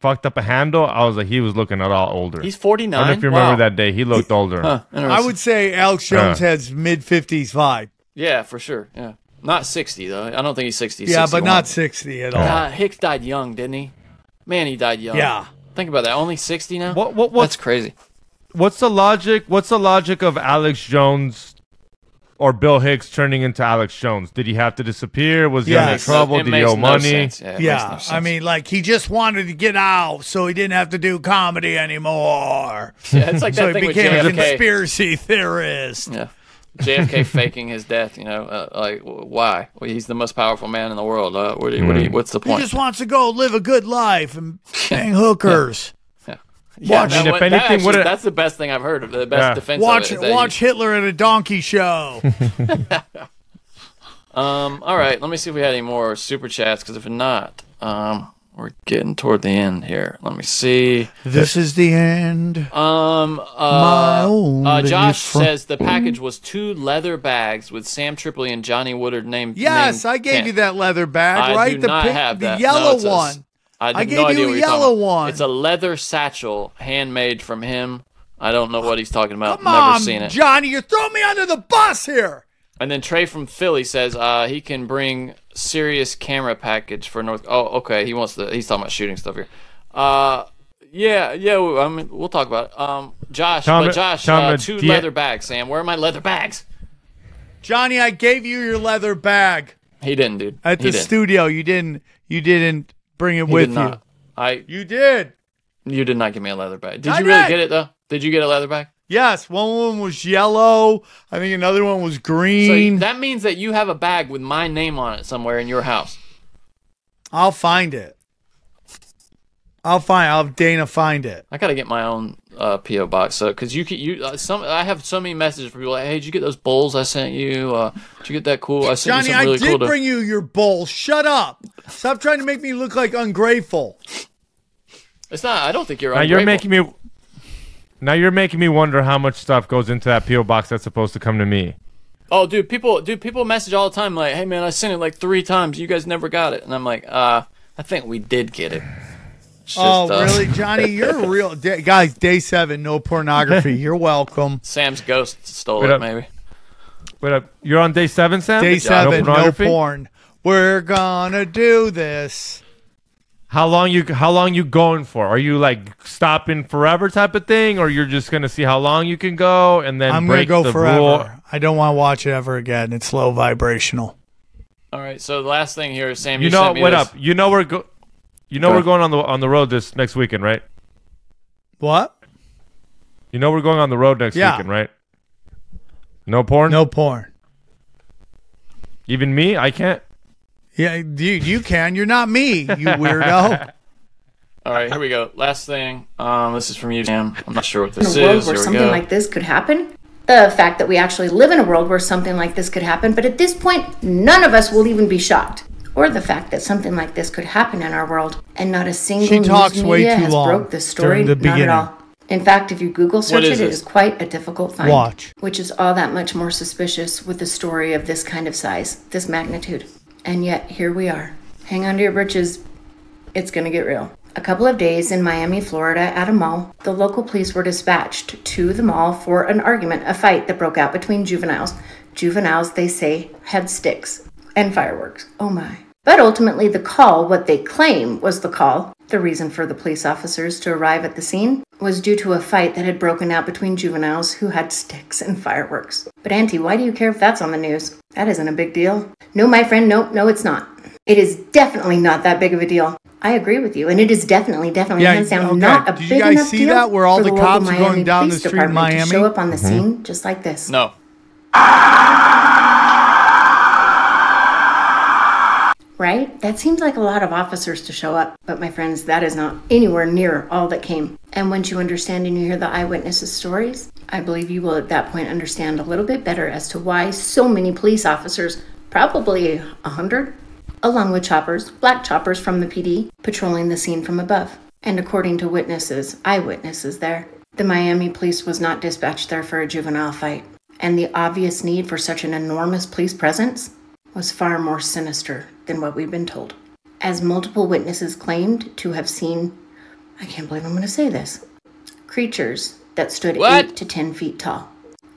F: fucked up a handle, I was like, he was looking a lot older.
E: He's
F: I don't
E: 49.
F: know if you remember
E: Wow.
F: that day. He looked older.
E: Huh,
D: I would say Alex Jones
F: Yeah.
D: has mid 50s vibe.
E: Yeah, for sure. Yeah. Not 60, though. I don't think he's 60.
D: Yeah, but not 60 at all.
E: God, Hicks died young, didn't he? Man, he died young.
D: Yeah.
E: Think about that. Only 60 now?
F: What what
E: That's
F: what's
E: crazy.
F: what's the logic? What's the logic of Alex Jones or Bill Hicks turning into Alex Jones? Did he have to disappear? Was he
D: Yeah,
F: in trouble?
E: it
F: Did he owe
E: no
F: money?
E: sense. Yeah,
D: yeah,
E: no sense.
D: I mean, like he just wanted to get out, so he didn't have to do comedy anymore.
E: Yeah, it's like
D: so
E: that
D: he
E: thing with
D: became a conspiracy theorist.
E: Yeah. JFK faking his death, you know, uh, like why? Well, he's the most powerful man in the world. Uh, what do you, what do you, what's the point?
D: He just wants to go live a good life and bang hookers.
E: Yeah,
D: Watch-
E: that
D: I mean, if
E: one- that
D: anything,
E: actually-
D: what it-
E: that's the best thing I've heard of. The best
F: Yeah.
E: defense.
D: Watch
E: of it is
D: watch Hitler at a donkey show.
E: um. All right. Let me see if we had any more super chats. Because if not, um, we're getting toward the end here. Let me see.
D: this is the end.
E: Um.
D: My
E: Uh, uh, Josh says the package was two leather bags with Sam Tripoli and Johnny Woodard named.
D: Yes,
E: named
D: I gave
E: Kent.
D: you that leather bag,
E: I
D: right? the
E: not
D: pink-
E: have
D: the yellow
E: No,
D: one.
E: I,
D: I gave
E: no
D: you a
E: what you're talking
D: yellow one.
E: It's a leather satchel handmade from him. I don't know what he's talking about.
D: Come
E: Never
D: on,
E: seen it.
D: Johnny, you're throwing me under the bus here.
E: And then Trey from Philly says uh, he can bring serious camera package for North. Oh, okay. He wants the. He's talking about shooting stuff here. Uh, yeah, yeah. we- I mean, we'll talk about it. Um, Josh,
F: Tell
E: but
F: me-
E: Josh,
F: tell
E: uh, two
F: do you-
E: leather bags. Sam, where are my leather bags?
D: Johnny, I gave you your leather bag
E: He didn't, dude.
D: at
E: he
D: the
E: didn't.
D: studio. You didn't. You didn't bring it
E: He
D: with
E: did
D: you.
E: I.
D: You did.
E: You did not give me a leather bag. Did
D: I
E: you really
D: did.
E: get it though? Did you get a leather bag?
D: Yes, one one was yellow. I think another one was
E: So
D: green.
E: that means that you have a bag with my name on it somewhere in your house.
D: I'll find it. I'll find. I'll have Dana find it.
E: I gotta get my own uh, PO box. So, cause you can you uh, some I have so many messages from people like, hey, did you get those bowls I sent you? Uh, did you get that cool? I sent
D: Johnny,
E: you something really
D: I did
E: cool. To-
D: bring you your bowl. Shut up. Stop trying to make me look like ungrateful.
E: it's not. I don't think you're.
F: Now you're making me. Now you're making me wonder how much stuff goes into that PO box that's supposed to come to me.
E: Oh, dude, people, dude, people message all the time like, "Hey, man, I sent it like three times. You guys never got it." And I'm like, "Uh, I think we did get it." It's just,
D: oh,
E: uh,
D: really, Johnny? You're real day, guys. Day seven, no pornography. You're welcome.
E: Sam's ghost stole
F: Wait
E: it,
F: up.
E: maybe.
F: Wait up, you're on day seven, Sam.
D: Day seven, no,
F: pornography?
D: porn. We're gonna do this.
F: How long you how long you going for? Are you like stopping forever type of thing, or you're just gonna see how long you can go and then
D: I'm gonna go
F: the
D: forever.
F: rule?
D: I don't want to watch it ever again. It's low vibrational.
E: All right. So the last thing here, Sam. You,
F: You know
E: sent me
F: what
E: this.
F: up? You know we're go. You know
E: Go
F: we're going on the on the road this next weekend, right?
D: What?
F: You know we're going on the road next
D: Yeah.
F: weekend, right? No porn.
D: No porn.
F: Even me, I can't.
D: Yeah, dude, you can. You're not me, you weirdo.
E: All right, here we go. Last thing. Um, this is from you, Sam. I'm not sure what
L: in
E: this
L: a world
E: is.
L: where
E: Here
L: something like this could happen. The fact that we actually live in a world where something like this could happen, but at this point, none of us will even be shocked. Or the fact that something like this could happen in our world, and not a single
D: She
L: news
D: way
L: media
D: too
L: has
D: long
L: broke this story.
D: the
L: Not
D: beginning.
L: at all. In fact, if you Google search
E: is
L: it, it
E: this?
L: is quite a difficult find.
D: Watch.
L: Which is all that much more suspicious with a story of this kind of size, this magnitude. And yet, here we are. Hang on to your britches. It's gonna get real. A couple of days in Miami, Florida, at a mall, the local police were dispatched to the mall for an argument, a fight that broke out between juveniles. Juveniles, they say, had sticks and fireworks. Oh my. But ultimately, the call, what they claim was the call, the reason for the police officers to arrive at the scene, was due to a fight that had broken out between juveniles who had sticks and fireworks. But, Auntie, why do you care if that's on the news? That isn't a big deal. No, my friend, no, no, it's not. It is definitely not that big of a deal. I agree with you, and it is definitely, definitely,
D: Yeah,
L: hands down,
D: okay.
L: not a big deal.
D: Did you
L: big
D: guys see that, where all
L: for
D: the cops are going
L: Miami
D: down the
L: Police
D: street in Miami?
L: To show up on the mm-hmm. scene just like this.
E: No.
L: Right? That seems like a lot of officers to show up, but my friends, that is not anywhere near all that came. And once you understand and you hear the eyewitnesses' stories, I believe you will at that point understand a little bit better as to why so many police officers, probably a hundred, along with choppers, black choppers from the PD, patrolling the scene from above. And according to witnesses, eyewitnesses there, the Miami police was not dispatched there for a juvenile fight. And the obvious need for such an enormous police presence was far more sinister than what we've been told. As multiple witnesses claimed to have seen, I can't believe I'm going to say this, creatures that stood
E: What?
L: 8 to 10 feet tall,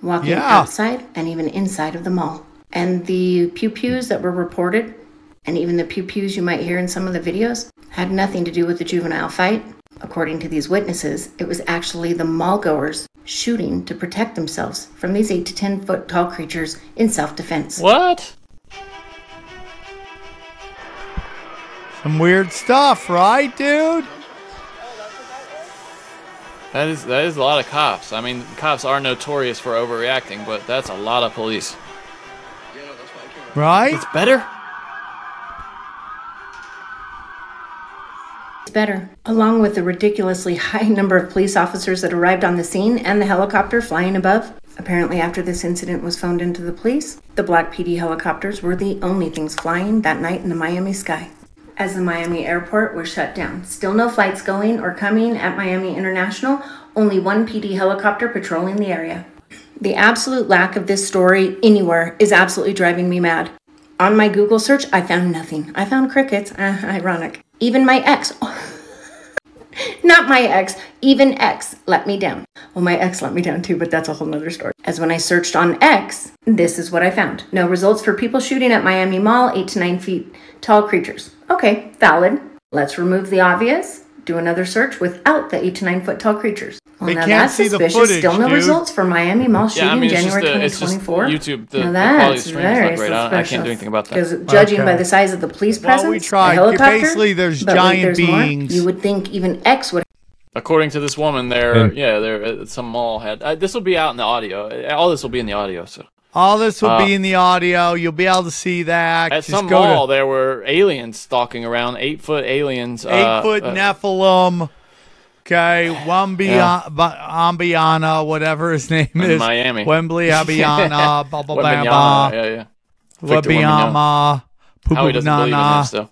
L: walking
D: Yeah.
L: outside and even inside of the mall. And the pew pews that were reported, and even the pew pews you might hear in some of the videos, had nothing to do with the juvenile fight. According to these witnesses, it was actually the mall goers shooting to protect themselves from these 8 to 10 foot tall creatures in self defense.
E: What?
D: Some weird stuff, right, dude?
E: That is that is a lot of cops. I mean, cops are notorious for overreacting, but that's a lot of police.
D: Right?
E: It's better.
L: It's better. Along with the ridiculously high number of police officers that arrived on the scene and the helicopter flying above. Apparently, after this incident was phoned into the police, the Black PD helicopters were the only things flying that night in the Miami sky. As the Miami airport was shut down, still no flights going or coming at Miami International, only one PD helicopter patrolling the area. The absolute lack of this story anywhere is absolutely driving me mad. On my Google search, I found nothing. I found crickets. Uh, ironic. Even my ex, not my ex, even X let me down. Well, my ex let me down too, but that's a whole nother story. As when I searched on X, this is what I found. No results for people shooting at Miami Mall, 8 to 9 feet tall creatures. Okay, valid. Let's remove the obvious. Do another search without the 8 to 9 foot tall creatures. Well,
D: They
L: now
D: can't
L: that's
D: see the
L: suspicious.
D: footage,
L: Still no
D: dude.
L: results for Miami Mall shooting
E: Yeah, I mean, it's just,
L: January
E: uh, it's just
L: 2024.
E: YouTube. The,
L: now
E: the quality of
L: that's
E: stream is not
L: very
E: great. I, I can't do anything about that.
L: Because judging by the size of the police
D: Well,
L: presence,
D: we tried.
L: the helicopter,
D: Basically, there's
L: but wait,
D: giant
L: there's more?
D: beings.
L: You would think even X would
E: According to this woman, there,
F: And-
E: yeah, there, uh, some mall had. Uh, this will be out in the audio. Uh, All this will be in the audio. So
D: All this will
E: Uh,
D: be in the audio. You'll be able to see that.
E: at
D: Just
E: some
D: go
E: mall,
D: to
E: there were aliens stalking around, eight foot aliens.
D: eight
E: uh,
D: foot
E: uh,
D: Nephilim. Okay, Wambia, Ambiana, whatever his name
E: In
D: is.
E: Miami.
D: Wembley, Abiana, blah, blah, blah,
E: Wembanyama,
D: blah.
E: yeah, yeah. Victor
D: Wabiama,
E: Howie doesn't
D: Pupunana.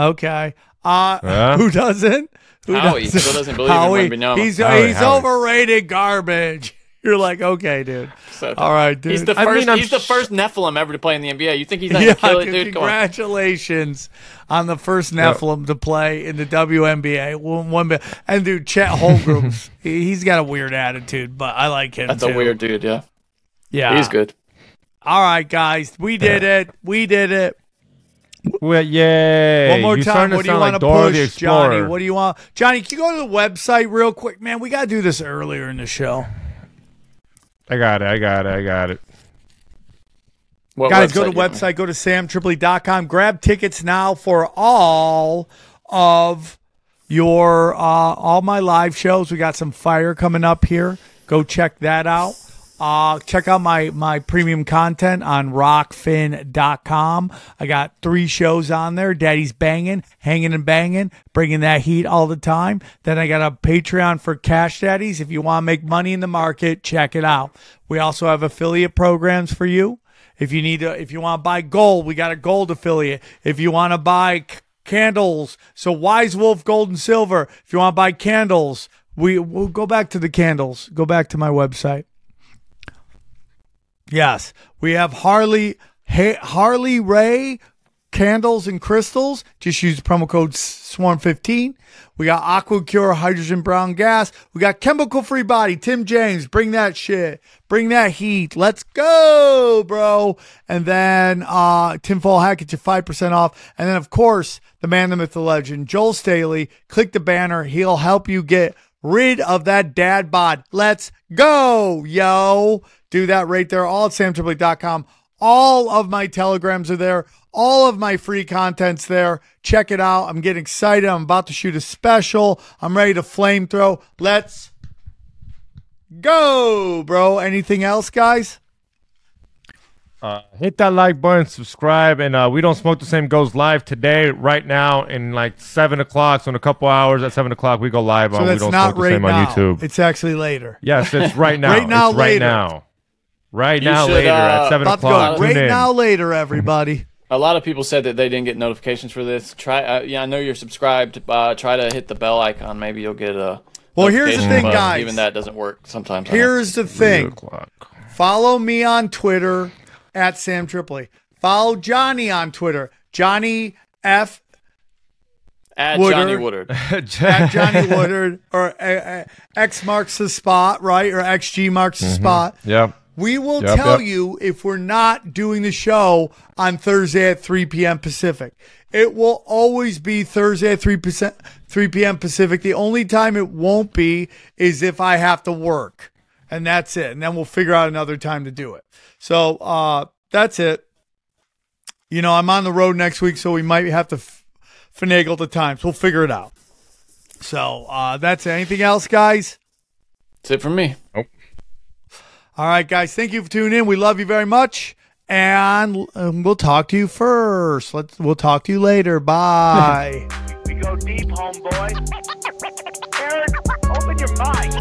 D: Okay. Uh,
F: Huh?
D: who doesn't? Who
E: Howie still doesn't believe in
D: Howie,
E: Wembanyama.
D: He's,
F: Howie,
D: he's
F: Howie.
D: overrated garbage. You're like, okay, dude.
E: So-
D: All right, dude.
E: He's the
F: I
E: first.
F: mean, I'm
E: he's the first Nephilim ever to play in the NBA. You think he's not
D: yeah,
E: gonna kill it,
D: dude,
E: dude? Come on.
D: congratulations on the first Nephilim to play in the WNBA. One, one, and dude, Chet Holmgren, he- he's got a weird attitude, but I like him.
E: That's
D: too.
E: a weird dude. Yeah,
D: Yeah,
E: he's good.
D: All right, guys, we did it. We did it.
F: Well, yay.
D: One more
F: you
D: time. What do you want
F: like
D: to
F: Dora
D: push, Johnny? What do you want, Johnny? Can you go to the website real quick, man? We gotta do this earlier in the show.
F: I got it. I got it. I got it.
E: What
D: Guys, go to
E: website
D: go to samtripoli.com. Grab tickets now for all of your uh, all my live shows. We got some fire coming up here. Go check that out. Uh, check out my my premium content on rokfin.com. I got three shows on there. Daddy's banging, hanging and banging, bringing that heat all the time. Then I got a Patreon for cash daddies. If you want to make money in the market, check it out. We also have affiliate programs for you. If you need to, if you want to buy gold, we got a gold affiliate. If you want to buy c- candles, so Wise Wolf Gold and Silver. If you want to buy candles, we we'll go back to the candles. Go back to my website. Yes, we have Harley ha- Harley Ray candles and crystals. Just use promo code SWARM15. We got Aqua Cure hydrogen brown gas. We got chemical free body. Tim James, bring that shit. Bring that heat. Let's go, bro. And then uh Tinfoil Hat gets you 5% off. And then of course, the man, the myth, the legend, Joel Staley. Click the banner. He'll help you get rid of that dad bod. Let's go, yo. Do that right there. All at samtripoli.com. All of my telegrams are there. All of my free content's there. Check it out. I'm getting excited. I'm about to shoot a special. I'm ready to flamethrow. Let's go, bro. Anything else, guys?
F: Uh, hit that like button, subscribe, and uh, we don't smoke the same goes live today, right now, in like seven o'clock. So in a couple hours at seven o'clock, we go live
D: So
F: on. We don't
D: not
F: smoke the
D: right
F: same
D: now.
F: on YouTube.
D: It's actually later.
F: Yes, it's right now.
D: Right now,
F: it's right
D: later.
F: now. Right
E: You
F: now,
E: should,
F: later
E: uh,
F: at seven
D: About to
F: o'clock.
D: go right
F: in.
D: now, later, everybody.
E: A lot of people said that they didn't get notifications for this. Try, uh, yeah, I know you're subscribed. Uh, try to hit the bell icon. Maybe you'll get a.
D: Well, here's the thing, guys.
E: Even that doesn't work sometimes.
D: Here's the thing. Follow me on Twitter at Sam Tripoli. Follow Johnny on Twitter. Johnny F.
E: At
D: Woodard.
E: Johnny Woodard.
D: at Johnny Woodard or uh, uh, X marks the spot, right? Or XG marks the
F: Mhm.
D: spot.
F: Yep.
D: We will
F: Yep,
D: tell
F: yep.
D: you if we're not doing the show on Thursday at 3 p.m. Pacific. It will always be Thursday at 3, percent 3 p.m. Pacific. The only time it won't be is if I have to work. And that's it. And then we'll figure out another time to do it. So uh, that's it. You know, I'm on the road next week, so we might have to f- finagle the times. We'll figure it out. So uh, that's it. Anything else, guys?
E: That's it from me.
F: Nope.
D: All right, guys. Thank you for tuning in. We love you very much, and um, we'll talk to you first. Let's. We'll talk to you later. Bye.
M: We go deep, homeboy. Aaron, open your mind.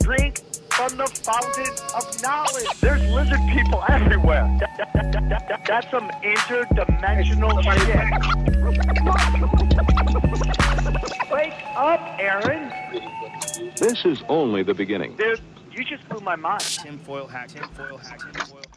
M: Drink from the fountain of knowledge. There's lizard people everywhere. That- that- that- that's some interdimensional shit. Wake up, Aaron.
B: This is only the beginning.
M: Dude, you just blew my mind.
N: Tinfoil hat, tinfoil hat, tinfoil